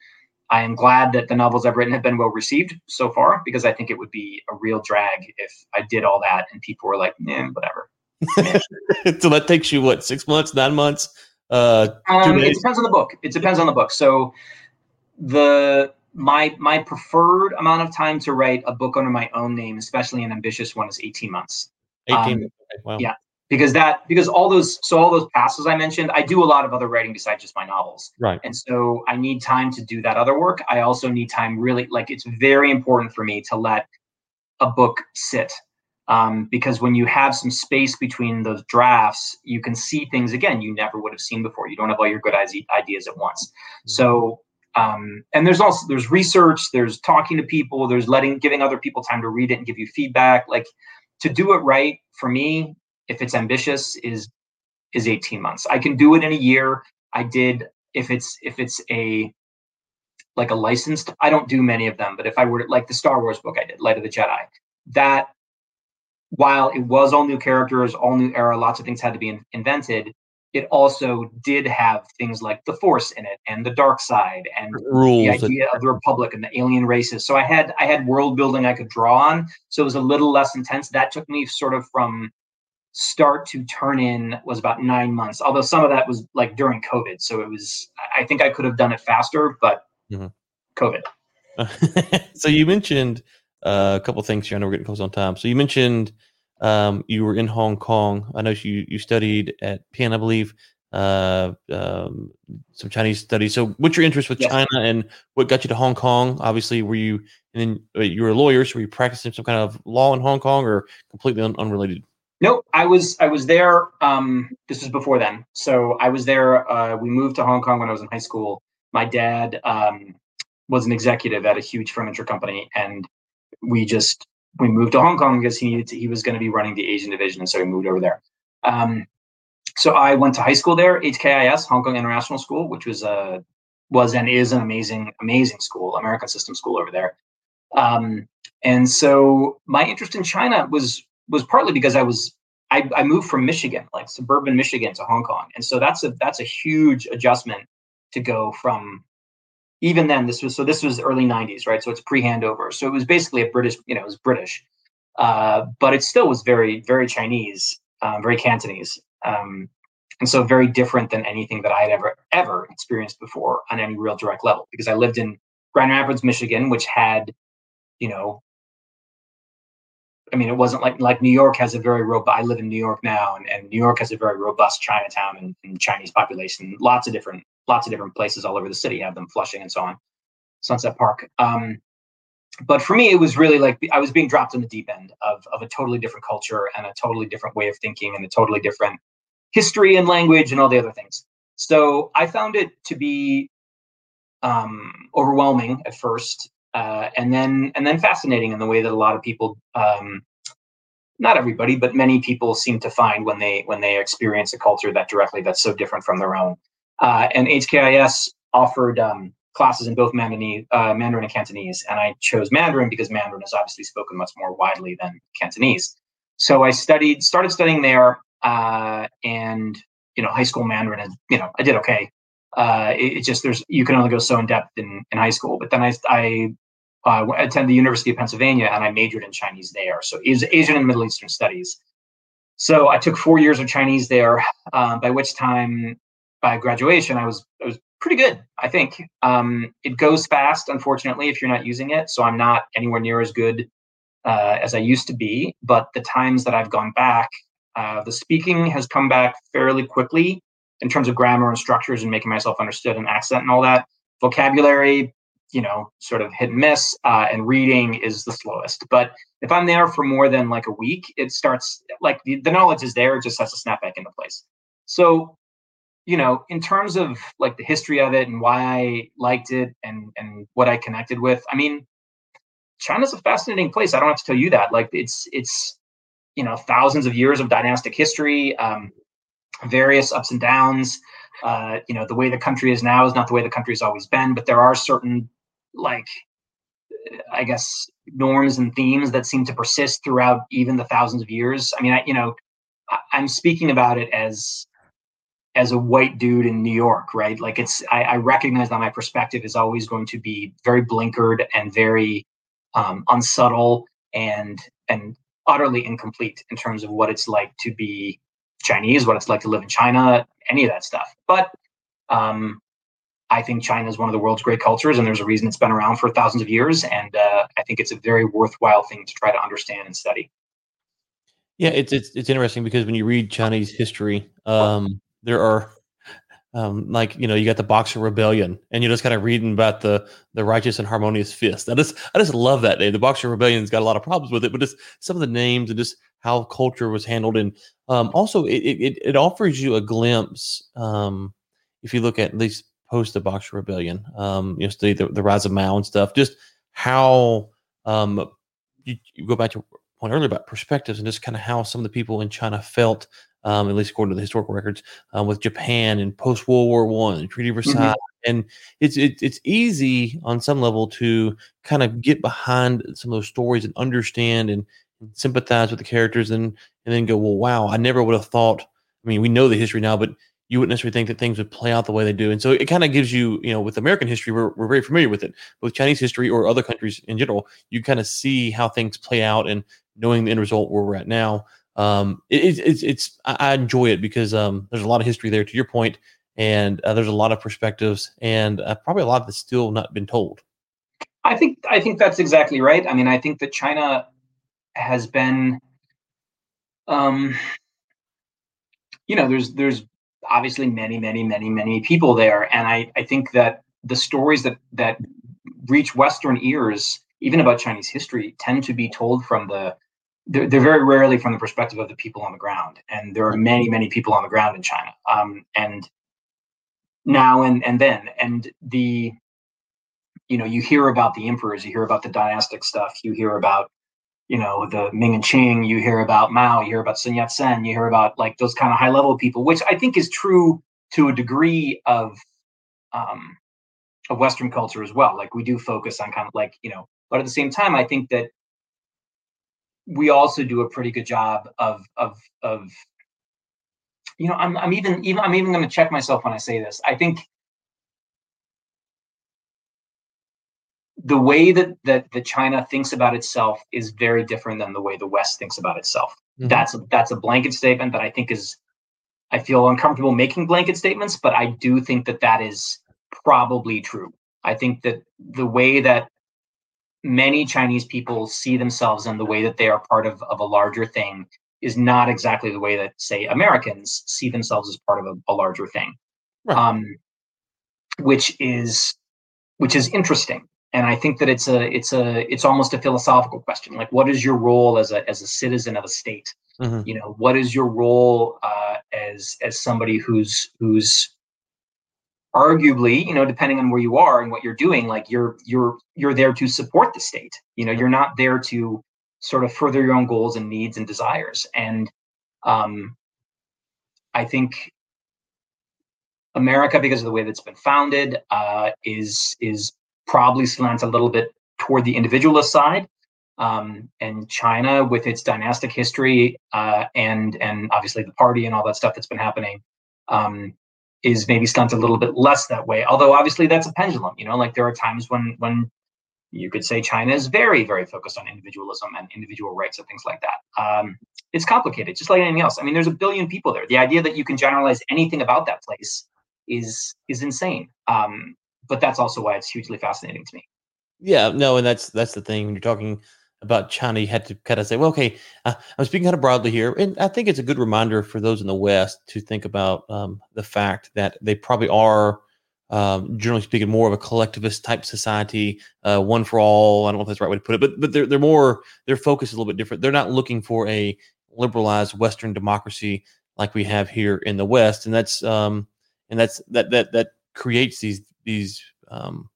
I am glad that the novels I've written have been well received so far because I think it would be a real drag if I did all that and people were like, "Man, whatever." so that takes you what six months, nine months? Uh, um, it depends on the book. It depends on the book. So the my my preferred amount of time to write a book under my own name, especially an ambitious one, is eighteen months. Eighteen. Um, wow. Yeah, because that because all those so all those passes I mentioned, I do a lot of other writing besides just my novels. Right. And so I need time to do that other work. I also need time really like it's very important for me to let a book sit. Um, because when you have some space between those drafts, you can see things again you never would have seen before. You don't have all your good ideas at once. Mm-hmm. So Um, and there's also there's research, there's talking to people, there's letting giving other people time to read it and give you feedback. Like to do it right for me, if it's ambitious, is is 18 months. I can do it in a year. I did if it's if it's a like a licensed. I don't do many of them, but if I were to, like the Star Wars book I did, Light of the Jedi, that while it was all new characters, all new era, lots of things had to be in, invented. It also did have things like the Force in it and the dark side and Rules the idea of the Republic and the alien races. So I had I had world building I could draw on. So it was a little less intense. That took me sort of from start to turn in was about nine months. Although some of that was like during COVID, so it was. I think I could have done it faster, but mm-hmm. COVID. so you mentioned uh, a couple things here. I know we're getting close on time. So you mentioned um, you were in Hong Kong. I know you you studied at Penn, I believe. Uh, um, some Chinese studies. So, what's your interest with yes. China, and what got you to Hong Kong? Obviously, were you and then you were a lawyer, so were you practicing some kind of law in Hong Kong, or completely un- unrelated? Nope, I was I was there. Um, this was before then, so I was there. Uh, we moved to Hong Kong when I was in high school. My dad um, was an executive at a huge furniture company, and we just we moved to Hong Kong because he needed to, he was going to be running the Asian division, and so we moved over there. Um, so I went to high school there, HKIS, Hong Kong International School, which was a was and is an amazing amazing school, American system school over there. Um, and so my interest in China was was partly because I was I, I moved from Michigan, like suburban Michigan, to Hong Kong, and so that's a that's a huge adjustment to go from. Even then, this was so. This was early '90s, right? So it's pre-handover. So it was basically a British, you know, it was British, uh, but it still was very, very Chinese, um, very Cantonese, um, and so very different than anything that I had ever ever experienced before on any real direct level. Because I lived in Grand Rapids, Michigan, which had, you know, I mean, it wasn't like like New York has a very robust. I live in New York now, and, and New York has a very robust Chinatown and, and, Chinese population. Lots of different lots of different places all over the city have them, Flushing and so on, Sunset Park. Um, but for me, it was really like I was being dropped in the deep end of of a totally different culture and a totally different way of thinking and a totally different history and language and all the other things. So I found it to be um, overwhelming at first uh, and then and then fascinating in the way that a lot of people um, not everybody but many people seem to find when they when they experience a culture that directly that's so different from their own uh, and hkis offered um, classes in both mandarin, uh, mandarin and cantonese and i chose mandarin because mandarin is obviously spoken much more widely than cantonese so i studied started studying there uh, and you know high school mandarin is you know i did okay uh, it, it, just there's you can only go so in depth in, in high school. But then I, I uh, I attended the University of Pennsylvania and I majored in Chinese there. So Asian and Middle Eastern studies. So I took four years of Chinese there, uh, by which time by graduation I was I was pretty good. I think um, it goes fast, unfortunately, if you're not using it. So I'm not anywhere near as good uh, as I used to be. But the times that I've gone back, uh, the speaking has come back fairly quickly in terms of grammar and structures and making myself understood and accent and all that. Vocabulary you know, sort of hit and miss, uh, and reading is the slowest. But if I'm there for more than like a week, it starts like the, the knowledge is there, it just has to snap back into place. So, you know, in terms of like the history of it and why I liked it and and what I connected with, I mean, China's a fascinating place. I don't have to tell you that. Like it's it's you know thousands of years of dynastic history, um, various ups and downs. Uh, you know, the way the country is now is not the way the country has always been, but there are certain like I guess norms and themes that seem to persist throughout even the thousands of years. I mean, I, you know, I, I'm speaking about it as as a white dude in New York, right? Like it's I, I recognize that my perspective is always going to be very blinkered and very um, unsubtle and and utterly incomplete in terms of what it's like to be Chinese, what it's like to live in China, any of that stuff. But um, I think China is one of the world's great cultures, and there's a reason it's been around for thousands of years. And uh, I think it's a very worthwhile thing to try to understand and study. Yeah, it's it's it's interesting because when you read Chinese history, um, there are um, like you know you got the Boxer Rebellion, and you're just kind of reading about the the righteous and harmonious fist. I just I just love that name. The Boxer Rebellion's got a lot of problems with it, but just some of the names and just how culture was handled, and um, also it, it it offers you a glimpse. Um, if you look at, at least post the Boxer Rebellion. Um, you know, the, the, the rise of Mao and stuff. Just how um, you, you go back to point earlier about perspectives and just kind of how some of the people in China felt, um, at least according to the historical records, um, with Japan and post World War One and Treaty of mm-hmm. Versailles. Mm-hmm. And it's it, it's easy on some level to kind of get behind some of those stories and understand and, and sympathize with the characters and and then go, well, wow, I never would have thought. I mean, we know the history now, but you wouldn't necessarily think that things would play out the way they do. And so it kind of gives you, you know, with American history, we're, we're very familiar with it. With Chinese history or other countries in general, you kind of see how things play out and knowing the end result where we're at now. Um, it, it's, it's, I enjoy it because um, there's a lot of history there to your point, and uh, there's a lot of perspectives and uh, probably a lot that's still not been told. I think, I think that's exactly right. I mean, I think that China has been, um, you know, there's, there's obviously many, many, many, many people there. And I, I think that the stories that that reach Western ears, even about Chinese history, tend to be told from the they're, they're very rarely from the perspective of the people on the ground. And there are many, many people on the ground in China. Um, and now and and then. And the you know, you hear about the emperors, you hear about the dynastic stuff, you hear about you know the Ming and Qing. You hear about Mao. You hear about Sun Yat Sen. You hear about like those kind of high level people, which I think is true to a degree of um, of Western culture as well. Like we do focus on kind of like you know, but at the same time, I think that we also do a pretty good job of of of you know I'm I'm even even I'm even going to check myself when I say this. I think the way that that the China thinks about itself is very different than the way the West thinks about itself. Mm-hmm. That's a, that's a blanket statement that I think is I feel uncomfortable making blanket statements, but I do think that that is probably true. I think that the way that many Chinese people see themselves and the way that they are part of, of a larger thing is not exactly the way that, say, Americans see themselves as part of a, a larger thing, right. um, which is which is interesting and I think that it's a it's a it's almost a philosophical question. Like, what is your role as a as a citizen of a state? Mm-hmm. You know, what is your role uh, as as somebody who's who's arguably, you know, depending on where you are and what you're doing, like you're you're you're there to support the state. You know, you're not there to sort of further your own goals and needs and desires. And um, I think America, because of the way that's been founded, uh, is is probably slants a little bit toward the individualist side. Um, and China, with its dynastic history uh, and and obviously the party and all that stuff that's been happening, um, is maybe stunted a little bit less that way. Although obviously that's a pendulum. You know, like there are times when when you could say China is very very focused on individualism and individual rights and things like that. Um, it's complicated, just like anything else. I mean, there's a billion people there. The idea that you can generalize anything about that place is is insane. Um, but that's also why it's hugely fascinating to me. Yeah, no, and that's that's the thing when you're talking about China, you had to kind of say, well, okay, uh, I'm speaking kind of broadly here, and I think it's a good reminder for those in the West to think about um, the fact that they probably are, um, generally speaking, more of a collectivist type society, uh, one for all. I don't know if that's the right way to put it, but but they're they're more their focus is a little bit different. They're not looking for a liberalized Western democracy like we have here in the West, and that's um, and that's that that that creates these these um,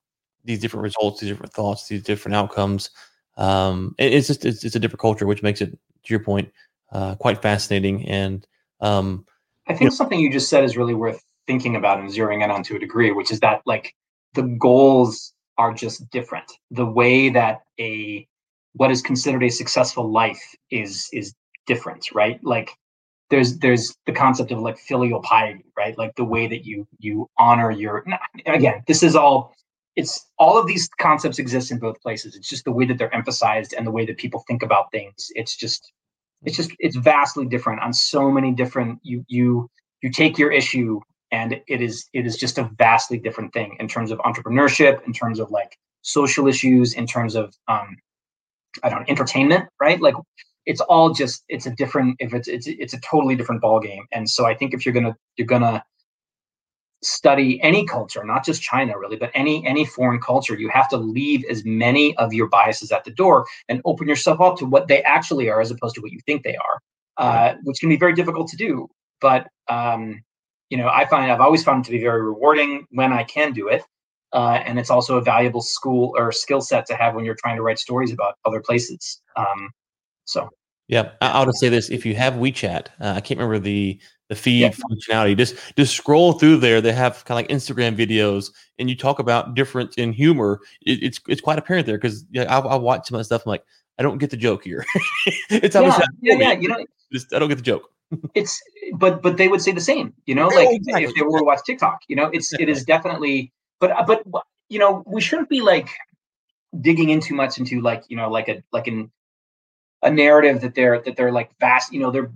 these different results, these different thoughts, these different outcomes. Um, it's just it's, it's, a different culture, which makes it, to your point, uh, quite fascinating. And um, I think you know, something you just said is really worth thinking about and zeroing in on to a degree, which is that like the goals are just different. The way that a what is considered a successful life is is different, right? Like there's there's the concept of like filial piety right? Like the way that you you honor your again this is all it's all of these concepts exist in both places. It's just the way that they're emphasized and the way that people think about things. It's just it's just it's vastly different on so many different you you you take your issue and it is it is just a vastly different thing in terms of entrepreneurship in terms of like social issues in terms of um i don't know entertainment right? Like it's all just it's a different if it's it's it's a totally different ball game and so i think if you're gonna you're gonna study any culture not just china really but any any foreign culture you have to leave as many of your biases at the door and open yourself up to what they actually are as opposed to what you think they are uh, which can be very difficult to do but um, you know, I find I've always found it to be very rewarding when I can do it. Uh, and it's also a valuable school or skill set to have when you're trying to write stories about other places. Um, so, yeah, I, will just say this: if you have WeChat, uh, I can't remember the the feed yeah. functionality. Just just scroll through there. They have kind of like Instagram videos, and you talk about difference in humor. It, it's it's quite apparent there because yeah, I, I watch some of that stuff. I'm like, I don't get the joke here. it's yeah, yeah, yeah, you know, just I don't get the joke. it's but but they would say the same, you know, like exactly. if they were to watch TikTok, you know, it's it is definitely but uh, but you know we shouldn't be like digging in too much into like you know like a like an a narrative that they're that they're like vast you know they're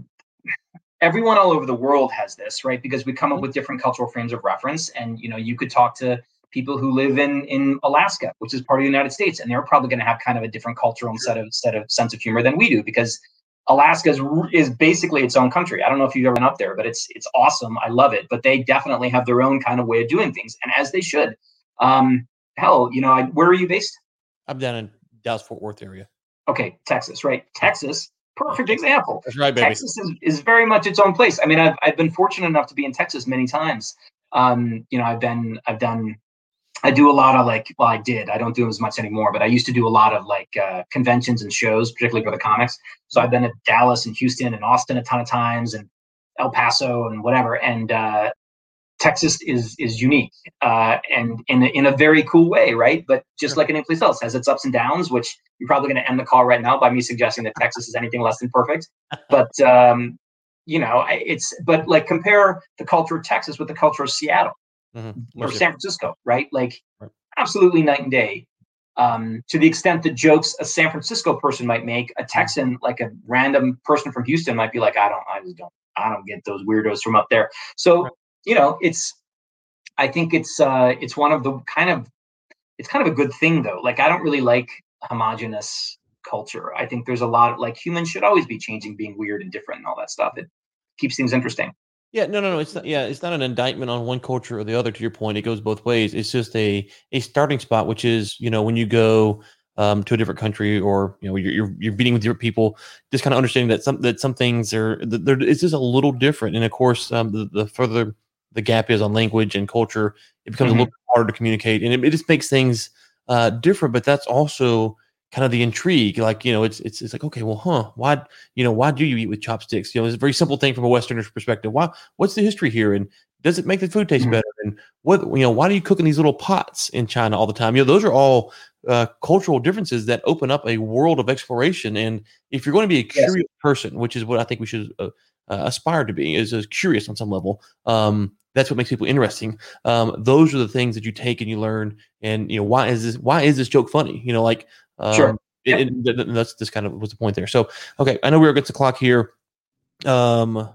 everyone all over the world has this right because we come up with different cultural frames of reference and you know you could talk to people who live in in Alaska which is part of the United States and they're probably going to have kind of a different cultural set of set of sense of humor than we do because Alaska is, is basically its own country. I don't know if you've ever been up there, but it's it's awesome. I love it. But they definitely have their own kind of way of doing things, and as they should. Um, hell, you know, I, where are you based? I'm down in Dallas Fort Worth area. Okay, Texas, right? Texas, perfect example. That's right, baby. Texas is, is very much its own place. I mean, I've I've been fortunate enough to be in Texas many times. Um, you know, I've been I've done I do a lot of like, well, I did. I don't do as much anymore, but I used to do a lot of like uh, conventions and shows, particularly for the comics. So I've been at Dallas and Houston and Austin a ton of times, and El Paso and whatever. And uh, Texas is is unique uh, and in a, in a very cool way, right? But just like any place else, has its ups and downs. Which you're probably going to end the call right now by me suggesting that Texas is anything less than perfect. But um, you know, it's but like compare the culture of Texas with the culture of Seattle mm-hmm. or San Francisco, right? Like right. absolutely night and day. Um, to the extent that jokes a San Francisco person might make, a Texan, like a random person from Houston, might be like, I don't, I just don't, I don't get those weirdos from up there. So right. You know, it's, I think it's, uh, it's one of the kind of, it's kind of a good thing though. Like I don't really like homogenous culture. I think there's a lot like humans should always be changing, being weird and different and all that stuff. It keeps things interesting. Yeah, no, no, no. It's not. Yeah, it's not an indictment on one culture or the other. To your point, it goes both ways. It's just a a starting spot, which is you know when you go um, to a different country or you know you're you're, you're meeting with different people, just kind of understanding that some that some things are they're, it's just a little different. And of course, um, the the further the gap is on language and culture, it becomes mm-hmm. a little bit harder to communicate, and it, it just makes things uh, different. But that's also kind of the intrigue. Like, you know, it's it's it's like, okay, well, huh, why you know, why do you eat with chopsticks? You know, it's a very simple thing from a Westerner's perspective. Why what's the history here? And does it make the food taste mm-hmm. better? And what you know, why do you cook in these little pots in China all the time? You know, those are all uh, cultural differences that open up a world of exploration. And if you're going to be a curious yes. person, which is what I think we should uh, uh, aspire to be, is, is curious on some level. Um, that's what makes people interesting. Um, those are the things that you take and you learn. And you know, why is this? Why is this joke funny? You know, like um, sure. It, it, that's this kind of was the point there. So, okay, I know we're against the clock here. Um,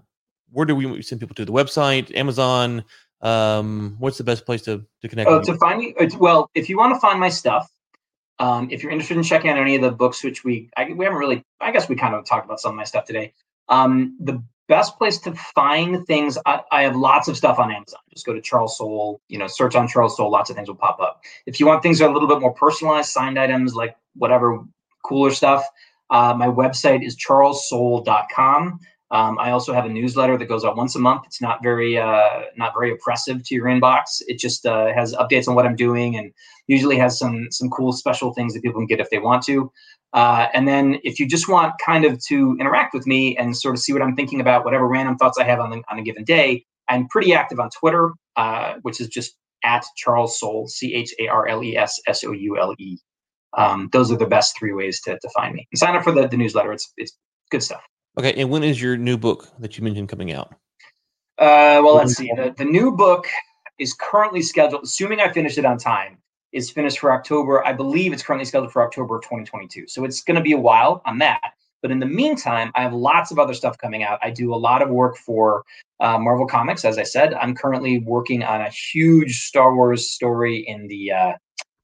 where do we send people to? The website, Amazon. Um, what's the best place to to connect? Oh, to find me. Well, if you want to find my stuff, um, if you're interested in checking out any of the books, which we I, we haven't really, I guess we kind of talked about some of my stuff today. Um, the best place to find things, I, I, have lots of stuff on Amazon. Just go to Charles Soule you know, search on Charles Soule lots of things will pop up. If you want things that are a little bit more personalized, signed items, like whatever cooler stuff, uh, my website is charlessoule.com. Um, I also have a newsletter that goes out once a month. It's not very uh, not very oppressive to your inbox. It just uh, has updates on what I'm doing and usually has some some cool special things that people can get if they want to. Uh, and then if you just want kind of to interact with me and sort of see what I'm thinking about, whatever random thoughts I have on, the, on a given day, I'm pretty active on Twitter, uh, which is just at Charles Soule, C H A R L E S S O U L E. Um, those are the best three ways to, to find me. And sign up for the, the newsletter. It's it's good stuff. Okay. And when is your new book that you mentioned coming out? Uh, well, let's see. The, the new book is currently scheduled, assuming I finish it on time, is finished for October. I believe it's currently scheduled for October of 2022. So it's going to be a while on that. But in the meantime, I have lots of other stuff coming out. I do a lot of work for uh, Marvel Comics, as I said. I'm currently working on a huge Star Wars story in the, uh,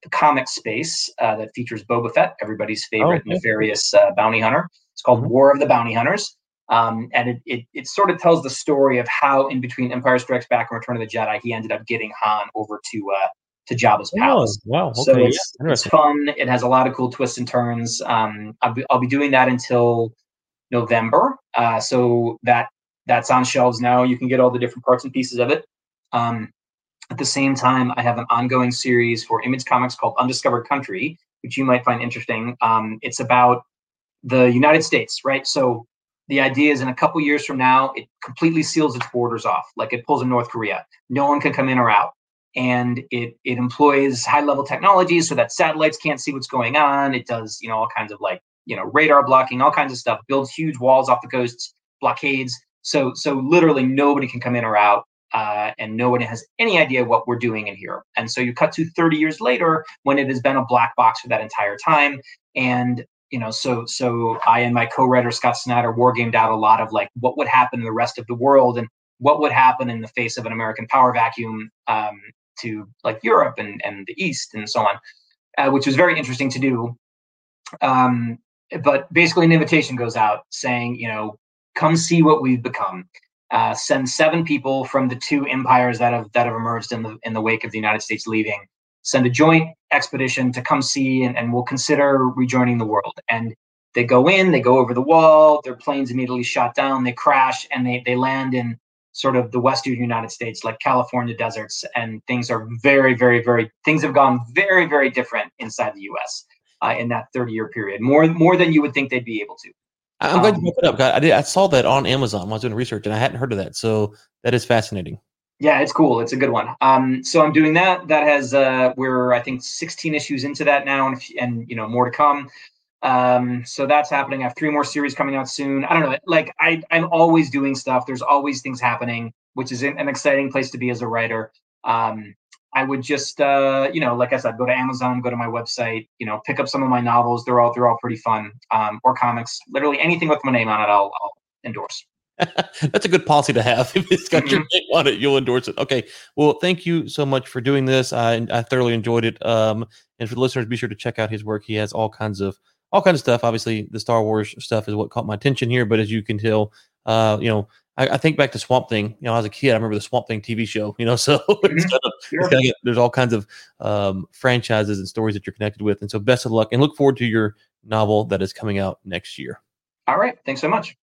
the comic space uh, that features Boba Fett, everybody's favorite oh, okay. nefarious uh, bounty hunter. It's called mm-hmm. War of the Bounty Hunters. Um, and it, it, it sort of tells the story of how, in between Empire Strikes Back and Return of the Jedi, he ended up getting Han over to uh, to Jabba's oh, palace. Wow. Okay. So it's, yeah, it's fun. It has a lot of cool twists and turns. Um, I'll be, I'll be doing that until November. Uh, so that that's on shelves now. You can get all the different parts and pieces of it. Um, at the same time, I have an ongoing series for Image Comics called Undiscovered Country, which you might find interesting. Um, it's about the United States, right? So the idea is in a couple years from now, it completely seals its borders off, like it pulls in North Korea. No one can come in or out. And it it employs high level technologies so that satellites can't see what's going on. It does, you know, all kinds of like, you know, radar blocking, all kinds of stuff, builds huge walls off the coasts, blockades. So so literally nobody can come in or out. Uh, and nobody has any idea what we're doing in here. And so you cut to 30 years later when it has been a black box for that entire time. And you know, so so I and my co-writer Scott Snyder wargamed out a lot of like what would happen in the rest of the world and what would happen in the face of an American power vacuum um, to like Europe and and the East and so on, uh, which was very interesting to do. Um, but basically, an invitation goes out saying, you know, come see what we've become. Uh, send seven people from the two empires that have that have emerged in the in the wake of the United States leaving send a joint expedition to come see and, and we'll consider rejoining the world. And they go in, they go over the wall, their planes immediately shot down, they crash, and they, they land in sort of the western United States, like California deserts. And things are very, very, very, things have gone very, very different inside the US uh, in that 30 year period, more, more than you would think they'd be able to. I'm glad um, you brought it up. I, did, I saw that on Amazon when I was doing research and I hadn't heard of that. So that is fascinating. Yeah, it's cool. It's a good one. Um, so I'm doing that. That has uh, we're I think 16 issues into that now, and and you know more to come. Um, so that's happening. I have three more series coming out soon. I don't know. Like I I'm always doing stuff. There's always things happening, which is an exciting place to be as a writer. Um, I would just uh, you know, like I said, go to Amazon, go to my website, you know, pick up some of my novels. They're all they're all pretty fun. Um, or comics. Literally anything with my name on it, I'll, I'll endorse. That's a good policy to have. If it's got your mm-hmm. name on it, you'll endorse it. Okay. Well, thank you so much for doing this. I I thoroughly enjoyed it. Um, and for the listeners, be sure to check out his work. He has all kinds of all kinds of stuff. Obviously, the Star Wars stuff is what caught my attention here. But as you can tell, uh, you know, I, I think back to Swamp Thing. You know, as a kid, I remember the Swamp Thing TV show. You know, so mm-hmm. kind of, sure. kind of, there's all kinds of um, franchises and stories that you're connected with. And so, best of luck, and look forward to your novel that is coming out next year. All right. Thanks so much.